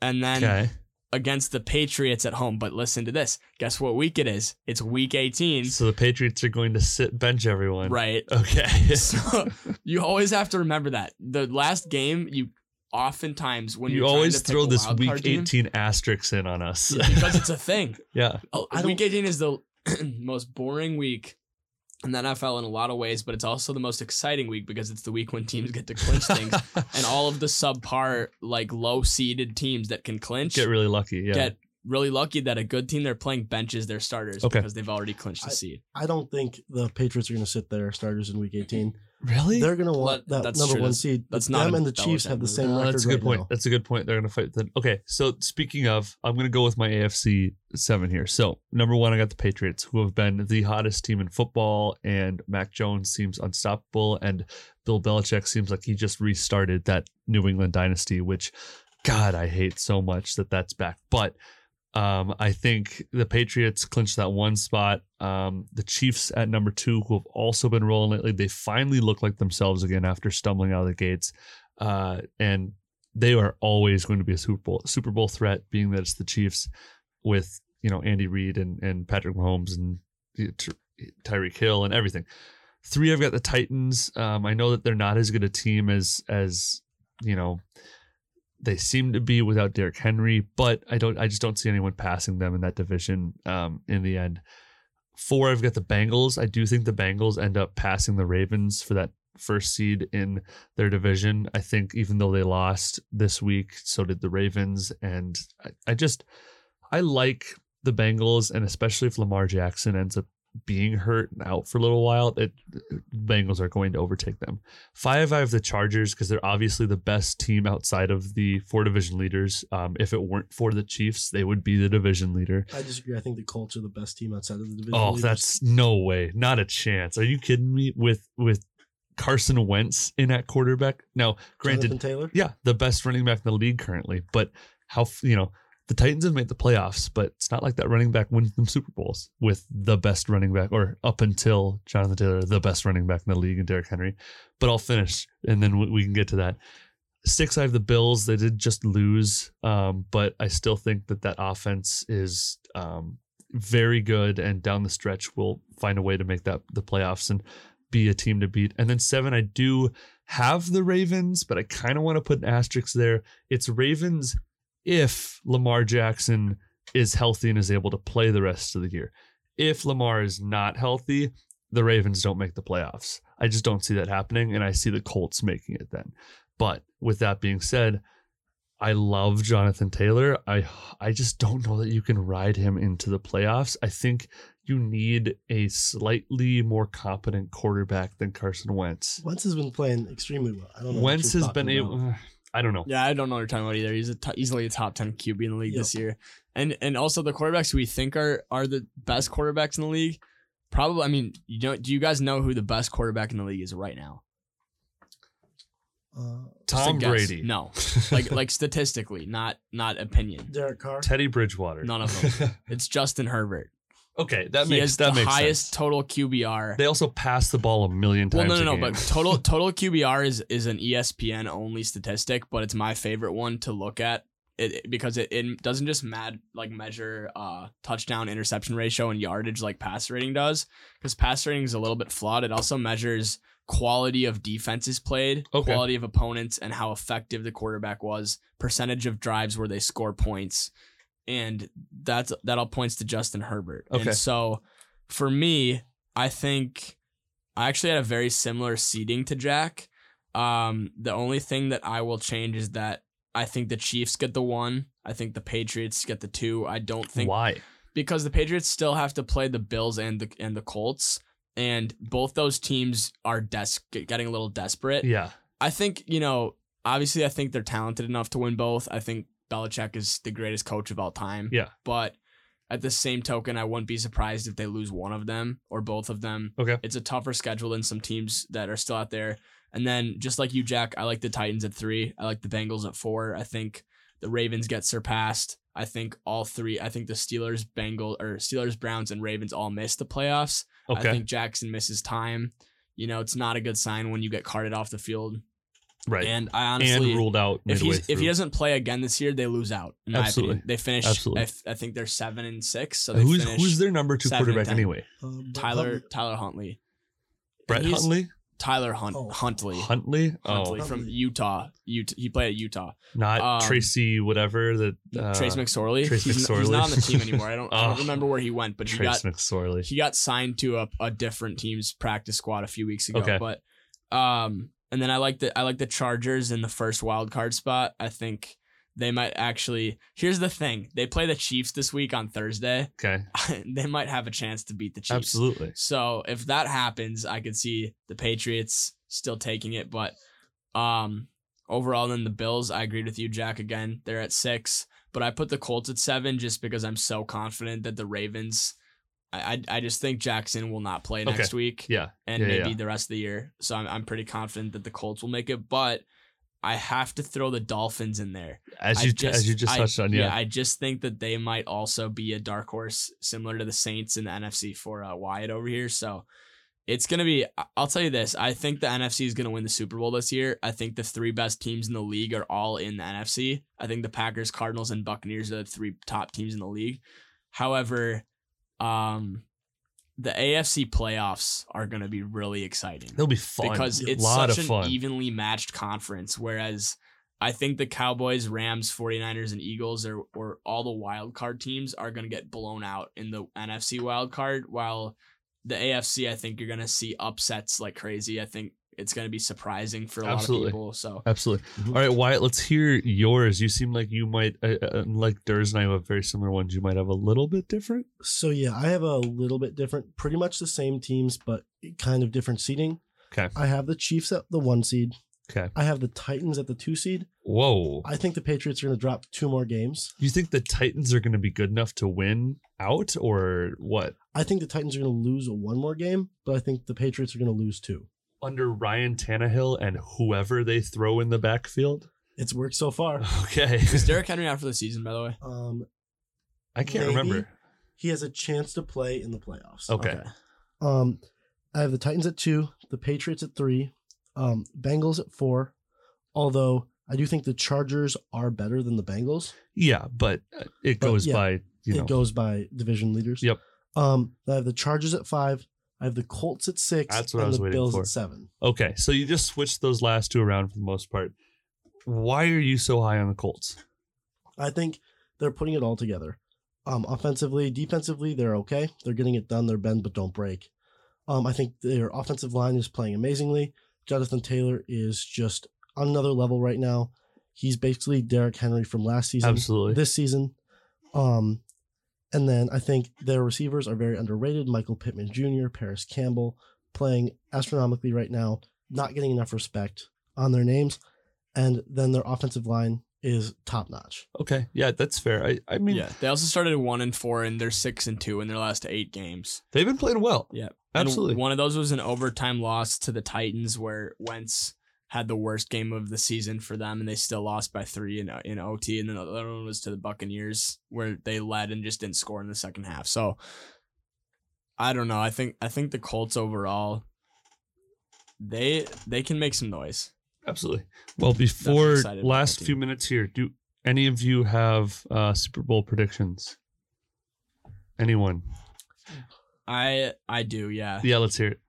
Speaker 5: And then
Speaker 4: Okay.
Speaker 5: against the Patriots at home. But listen to this. Guess what week it is? It's week 18.
Speaker 4: So the Patriots are going to sit bench everyone.
Speaker 5: Right.
Speaker 4: Okay. *laughs*
Speaker 5: So you always have to remember that. The last game, you oftentimes when
Speaker 4: you always
Speaker 5: to
Speaker 4: throw this week
Speaker 5: card team-
Speaker 4: 18 asterisks in on us.
Speaker 5: Yeah, because it's a thing. *laughs*
Speaker 4: yeah.
Speaker 5: Oh,
Speaker 6: I
Speaker 5: week 18 is the *clears throat* most boring week in the NFL in a lot of ways, but it's also the most exciting week because it's the week when teams get to clinch things, *laughs* and all of the subpar, like low seeded teams that can clinch
Speaker 4: Get really lucky. Yeah.
Speaker 5: get really lucky that a good team they're playing benches their starters
Speaker 4: Okay.
Speaker 5: because they've already clinched the
Speaker 6: I-
Speaker 5: seed.
Speaker 6: I don't think the Patriots are going to sit their starters in Week 18. *laughs*
Speaker 4: really?
Speaker 6: They're going to
Speaker 5: Well,
Speaker 6: want that
Speaker 5: that's
Speaker 6: number
Speaker 5: true.
Speaker 6: one
Speaker 5: That's-
Speaker 6: seed.
Speaker 5: that's
Speaker 6: Them
Speaker 5: not a
Speaker 6: and the Chiefs have the same
Speaker 4: Uh,
Speaker 6: record
Speaker 4: that's a good
Speaker 6: right
Speaker 4: point.
Speaker 6: now.
Speaker 4: That's a good point. They're going to fight then. Okay, so speaking of, I'm going to go with my AFC seven here. So number one, I got the Patriots, who have been the hottest team in football, and Mac Jones seems unstoppable, and Bill Belichick seems like he just restarted that New England dynasty, which, God, I hate so much that that's back. But um, I think the Patriots clinched that one spot. Um, the Chiefs at number two, who have also been rolling lately, they finally look like themselves again after stumbling out of the gates. Uh, and they are always going to be a Super Bowl Super Bowl threat, being that it's the Chiefs with you know Andy Reid and and Patrick Mahomes and Ty- Tyreek Hill and everything. Three, I've got the Titans. Um, I know that they're not as good a team as as you know they seem to be without Derrick Henry, but I don't. I just don't see anyone passing them in that division. Um, in the end, four, I've got the Bengals. I do think the Bengals end up passing the Ravens for that first seed in their division. I think even though they lost this week, so did the Ravens, and I, I just I like the Bengals, and especially if Lamar Jackson ends up being hurt and out for a little while, it Bengals are going to overtake them. Five, I have the Chargers because they're obviously the best team outside of the four division leaders. Um, if it weren't for the Chiefs, they would be the division leader.
Speaker 6: I disagree. I think the Colts are the best team outside of the division.
Speaker 4: Oh,
Speaker 6: leaders.
Speaker 4: that's no way, not a chance. Are you kidding me? With with Carson Wentz in at quarterback. Now, granted,
Speaker 6: Jonathan Taylor.
Speaker 4: yeah, the best running back in the league currently. But how you know the Titans have made the playoffs, but it's not like that running back wins them Super Bowls with the best running back, or up until Jonathan Taylor, the best running back in the league, and Derrick Henry. But I'll finish, and then we, can get to that. Six, I have the Bills. They did just lose, um, but I still think that that offense is um, very good, and down the stretch will find a way to make that the playoffs and be a team to beat. And then seven, I do have the Ravens, but I kind of want to put an asterisk there. It's Ravens if Lamar Jackson is healthy and is able to play the rest of the year. If Lamar is not healthy, the Ravens don't make the playoffs. I just don't see that happening, and I see the Colts making it then. But with that being said, I love Jonathan Taylor. I I just don't know that you can ride him into the playoffs. I think you need a slightly more competent quarterback than Carson Wentz.
Speaker 6: Wentz has been playing extremely well. I don't know.
Speaker 4: Wentz has been able.
Speaker 6: About.
Speaker 4: I don't know.
Speaker 5: Yeah, I don't know what you're talking about either. He's a t- easily a top ten QB in the league
Speaker 6: Yep.
Speaker 5: this year, and and also the quarterbacks we think are are the best quarterbacks in the league. Probably, I mean, you know, do you guys know who the best quarterback in the league is right now?
Speaker 6: Uh,
Speaker 4: Tom. Brady.
Speaker 5: No, *laughs* like like statistically, not not opinion.
Speaker 6: Derek Carr.
Speaker 4: Teddy Bridgewater.
Speaker 5: None of them. *laughs* It's Justin Herbert.
Speaker 4: Okay, that
Speaker 5: he
Speaker 4: makes that
Speaker 5: the
Speaker 4: makes
Speaker 5: highest
Speaker 4: sense.
Speaker 5: total QBR.
Speaker 4: They also pass the ball a million times.
Speaker 5: well, no, no,
Speaker 4: no.
Speaker 5: But *laughs* total total QBR is is an ESPN only statistic, but it's my favorite one to look at. It, it- because it, it doesn't just mad like measure uh touchdown interception ratio and yardage like pass rating does because pass rating is a little bit flawed it also measures quality of defenses played
Speaker 4: Okay.
Speaker 5: quality of opponents and how effective the quarterback was percentage of drives where they score points and that's that all points to Justin Herbert
Speaker 4: Okay.
Speaker 5: and so for me I think I actually had a very similar seating to Jack um the only thing that I will change is that I think the Chiefs get the one. I think the Patriots get the two. I don't think
Speaker 4: why?
Speaker 5: because the Patriots still have to play the Bills and the and the Colts, and both those teams are des- getting a little desperate.
Speaker 4: Yeah,
Speaker 5: I think you know, obviously, I think they're talented enough to win both. I think Belichick is the greatest coach of all time.
Speaker 4: Yeah.
Speaker 5: but at the same token, I wouldn't be surprised if they lose one of them or both of them.
Speaker 4: Okay.
Speaker 5: it's a tougher schedule than some teams that are still out there. And then just like you, Jack, I like the Titans at three. I like the Bengals at four. I think the Ravens get surpassed. I think all three. I think the Steelers, Bengals, or Steelers, Browns, and Ravens all miss the playoffs.
Speaker 4: okay,
Speaker 5: I think Jackson misses time. You know, it's not a good sign when you get carted off the field.
Speaker 4: Right.
Speaker 5: And I honestly,
Speaker 4: and ruled out
Speaker 5: if
Speaker 4: midway
Speaker 5: he's if he doesn't play again this year, they lose out. In
Speaker 4: Absolutely.
Speaker 5: opinion, they finish.
Speaker 4: Absolutely.
Speaker 5: I, f- I think they're seven and six. So they
Speaker 4: who's who's their number two quarterback anyway?
Speaker 6: Um,
Speaker 5: Tyler
Speaker 6: Huntley.
Speaker 5: Tyler Huntley.
Speaker 4: Brett Huntley,
Speaker 5: Tyler Hunt
Speaker 6: Oh.
Speaker 5: Huntley.
Speaker 4: Huntley.
Speaker 5: Huntley
Speaker 4: Oh,
Speaker 5: from
Speaker 6: Huntley.
Speaker 5: Utah. He played at Utah.
Speaker 4: not
Speaker 5: um,
Speaker 4: Tracy. Whatever that. Uh,
Speaker 5: Trace McSorley.
Speaker 4: Trace
Speaker 5: he's, n- he's not on the team anymore. I *laughs* don't, I don't
Speaker 4: Oh.
Speaker 5: remember where he went, but he
Speaker 4: Trace
Speaker 5: got
Speaker 4: McSorley.
Speaker 5: he got signed to a, a different team's practice squad a few weeks ago.
Speaker 4: Okay.
Speaker 5: But um and then I like the I like the Chargers in the first wild card spot. I think they might actually here's the thing. They play the Chiefs this week on Thursday.
Speaker 4: Okay, *laughs*
Speaker 5: they might have a chance to beat the Chiefs.
Speaker 4: absolutely.
Speaker 5: So if that happens, I could see the Patriots still taking it. But um overall then the Bills, I agreed with you, Jack, again. They're at six. But I put the Colts at seven just because I'm so confident that the Ravens I I, I just think Jackson will not play
Speaker 4: Okay.
Speaker 5: next week
Speaker 4: Yeah,
Speaker 5: and
Speaker 4: yeah,
Speaker 5: maybe
Speaker 4: yeah.
Speaker 5: the rest of the year. So I'm I'm pretty confident that the Colts will make it. But I have to throw the Dolphins in there.
Speaker 4: as
Speaker 5: I
Speaker 4: you as you just
Speaker 5: I-
Speaker 4: touched on. Yeah,
Speaker 5: I just think that they might also be a dark horse, similar to the Saints in the NFC for uh, Wyatt over here. So it's gonna be. I'll tell you this: I think the NFC is gonna win the Super Bowl this year. I think the three best teams in the league are all in the NFC. I think the Packers, Cardinals, and Buccaneers are the three top teams in the league. However, um, the AFC playoffs are gonna be really exciting
Speaker 4: they'll be fun
Speaker 5: because it's such an
Speaker 4: fun.
Speaker 5: evenly matched conference. Whereas I think the Cowboys, Rams, 49ers, and Eagles or or all the wild card teams are gonna get blown out in the NFC wild card, while the AFC, I think you're gonna see upsets like crazy. I think it's gonna be surprising for a
Speaker 4: Absolutely.
Speaker 5: lot of people. So
Speaker 4: Absolutely.
Speaker 6: Mhm.
Speaker 4: All right, Wyatt, let's hear yours. You seem like you might, uh, uh, like Durs and I have very similar ones. You might have a little bit different.
Speaker 6: So yeah, I have a little bit different, pretty much the same teams, but kind of different seating.
Speaker 4: Okay.
Speaker 6: I have the Chiefs at the one seed.
Speaker 4: Okay.
Speaker 6: I have the Titans at the two seed.
Speaker 4: Whoa.
Speaker 6: I think the Patriots are going to drop two more games.
Speaker 4: You think the Titans are going to be good enough to win out or what?
Speaker 6: I think the Titans are going to lose one more game, but I think the Patriots are going to lose two.
Speaker 4: Under Ryan Tannehill and whoever they throw in the backfield?
Speaker 6: It's worked so far. *laughs*
Speaker 4: Okay.
Speaker 5: is Derrick Henry out for the season? By the way,
Speaker 6: Um,
Speaker 4: I can't
Speaker 6: Maybe.
Speaker 4: remember.
Speaker 6: he has a chance to play in the playoffs.
Speaker 4: Okay.
Speaker 6: Um, I have the Titans at two, the Patriots at three, um, Bengals at four. Although I do think the Chargers are better than the Bengals.
Speaker 4: Yeah, but uh, it
Speaker 6: But,
Speaker 4: goes
Speaker 6: yeah,
Speaker 4: by, you know.
Speaker 6: It goes by division leaders.
Speaker 4: Yep.
Speaker 6: Um, I have the Chargers at five. I have the Colts at six.
Speaker 4: That's what I
Speaker 6: and
Speaker 4: was
Speaker 6: the
Speaker 4: waiting
Speaker 6: Bills
Speaker 4: for.
Speaker 6: at seven.
Speaker 4: Okay, so you just switched those last two around for the most part. Why are you so high on the Colts?
Speaker 6: I think they're putting it all together. Um, offensively, defensively, they're okay. They're getting it done. They're bend but don't break. Um, I think their offensive line is playing amazingly. Jonathan Taylor is just on another level right now. He's basically Derrick Henry from last season.
Speaker 4: Absolutely.
Speaker 6: This season. Um, And then I think their receivers are very underrated. Michael Pittman Jr., Parris Campbell, playing astronomically right now, not getting enough respect on their names. And then their offensive line is top notch.
Speaker 4: Okay, yeah, that's fair. I, I mean,
Speaker 5: yeah, they also started one and four, and they're six and two in their last eight games.
Speaker 4: they've been playing well.
Speaker 5: Yeah, And
Speaker 4: Absolutely.
Speaker 5: one of those was an overtime loss to the Titans, where Wentz had the worst game of the season for them, and they still lost by three in in OT. And then the other one was to the Buccaneers, where they led and just didn't score in the second half. So I don't know. I think I think the Colts overall, they they can make some noise.
Speaker 4: Absolutely. Well, before last few minutes here, do any of you have uh, Super Bowl predictions? Anyone?
Speaker 5: I I do, yeah.
Speaker 4: Yeah, let's hear it.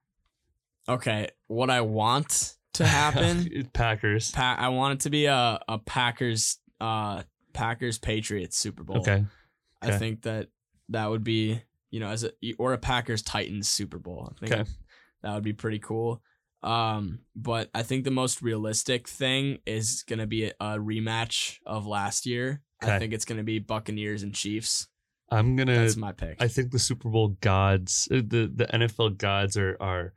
Speaker 5: Okay, what I want to happen *laughs*
Speaker 4: Packers.
Speaker 5: Pa- I want it to be a, a Packers uh Packers Patriots Super Bowl.
Speaker 4: Okay.
Speaker 5: I think that that would be you know as a or a Packers Titans Super Bowl. I think
Speaker 4: Okay.
Speaker 5: that would be pretty cool. Um, but I think the most realistic thing is gonna be a, a rematch of last year.
Speaker 4: Okay.
Speaker 5: I think it's gonna be Buccaneers and Chiefs.
Speaker 4: I'm gonna.
Speaker 5: That's my pick.
Speaker 4: I think the Super Bowl gods, uh, the the NFL gods, are are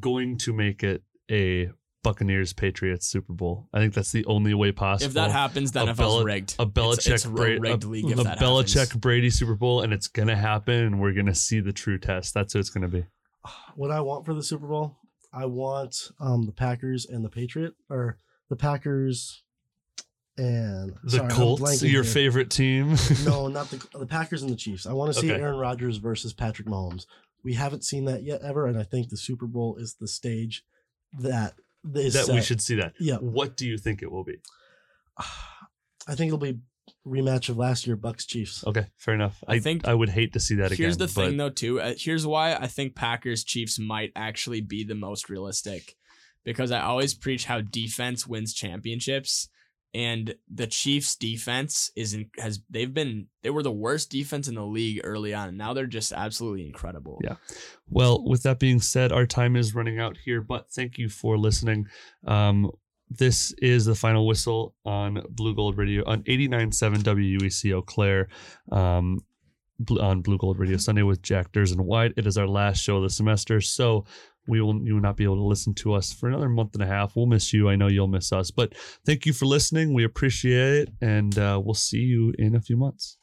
Speaker 4: going to make it a Buccaneers Patriots Super Bowl. I think that's the only way possible.
Speaker 5: if that happens, the
Speaker 4: a
Speaker 5: NFL's
Speaker 4: Bel-
Speaker 5: rigged.
Speaker 4: a Belichick
Speaker 5: it's, a
Speaker 4: Bra-
Speaker 5: rigged
Speaker 4: a,
Speaker 5: league. If
Speaker 4: a
Speaker 5: that
Speaker 4: Belichick
Speaker 5: happens.
Speaker 4: Brady Super Bowl, and it's gonna happen, and we're gonna see the true test. That's what it's gonna be.
Speaker 6: What I want for the Super Bowl, I want um the Packers and the Patriot or the Packers and
Speaker 4: The
Speaker 6: sorry,
Speaker 4: Colts, your
Speaker 6: here.
Speaker 4: favorite team.
Speaker 6: no, *laughs* not the the Packers and the Chiefs. I want to see
Speaker 4: Okay.
Speaker 6: Aaron Rodgers versus Patrick Mahomes. We haven't seen that yet ever, and I think the Super Bowl is the stage that is
Speaker 4: that we should see that.
Speaker 6: Yeah,
Speaker 4: What do you think it will be? *sighs*
Speaker 6: I think it'll be rematch of last year Bucks Chiefs.
Speaker 4: Okay, fair enough.
Speaker 5: I
Speaker 4: I
Speaker 5: think-
Speaker 4: think I would hate to see that again.
Speaker 5: Here's the thing, though, too. Uh, here's why I think Packers Chiefs might actually be the most realistic, because I always preach how defense wins championships, and the Chiefs' defense is in, has they've been they were the worst defense in the league early on, and now they're just absolutely incredible.
Speaker 4: Yeah. Well, with that being said, our time is running out here, but thank you for listening. Um, this is the final whistle on Blue Gold Radio on 89.7 WUEC Eau Claire um, on Blue Gold Radio Sunday with Jack Durs and Wyatt. It is our last show of the semester, so we will you will not be able to listen to us for another month and a half. We'll miss you. I know you'll miss us, but thank you for listening. We appreciate it, and uh, we'll see you in a few months.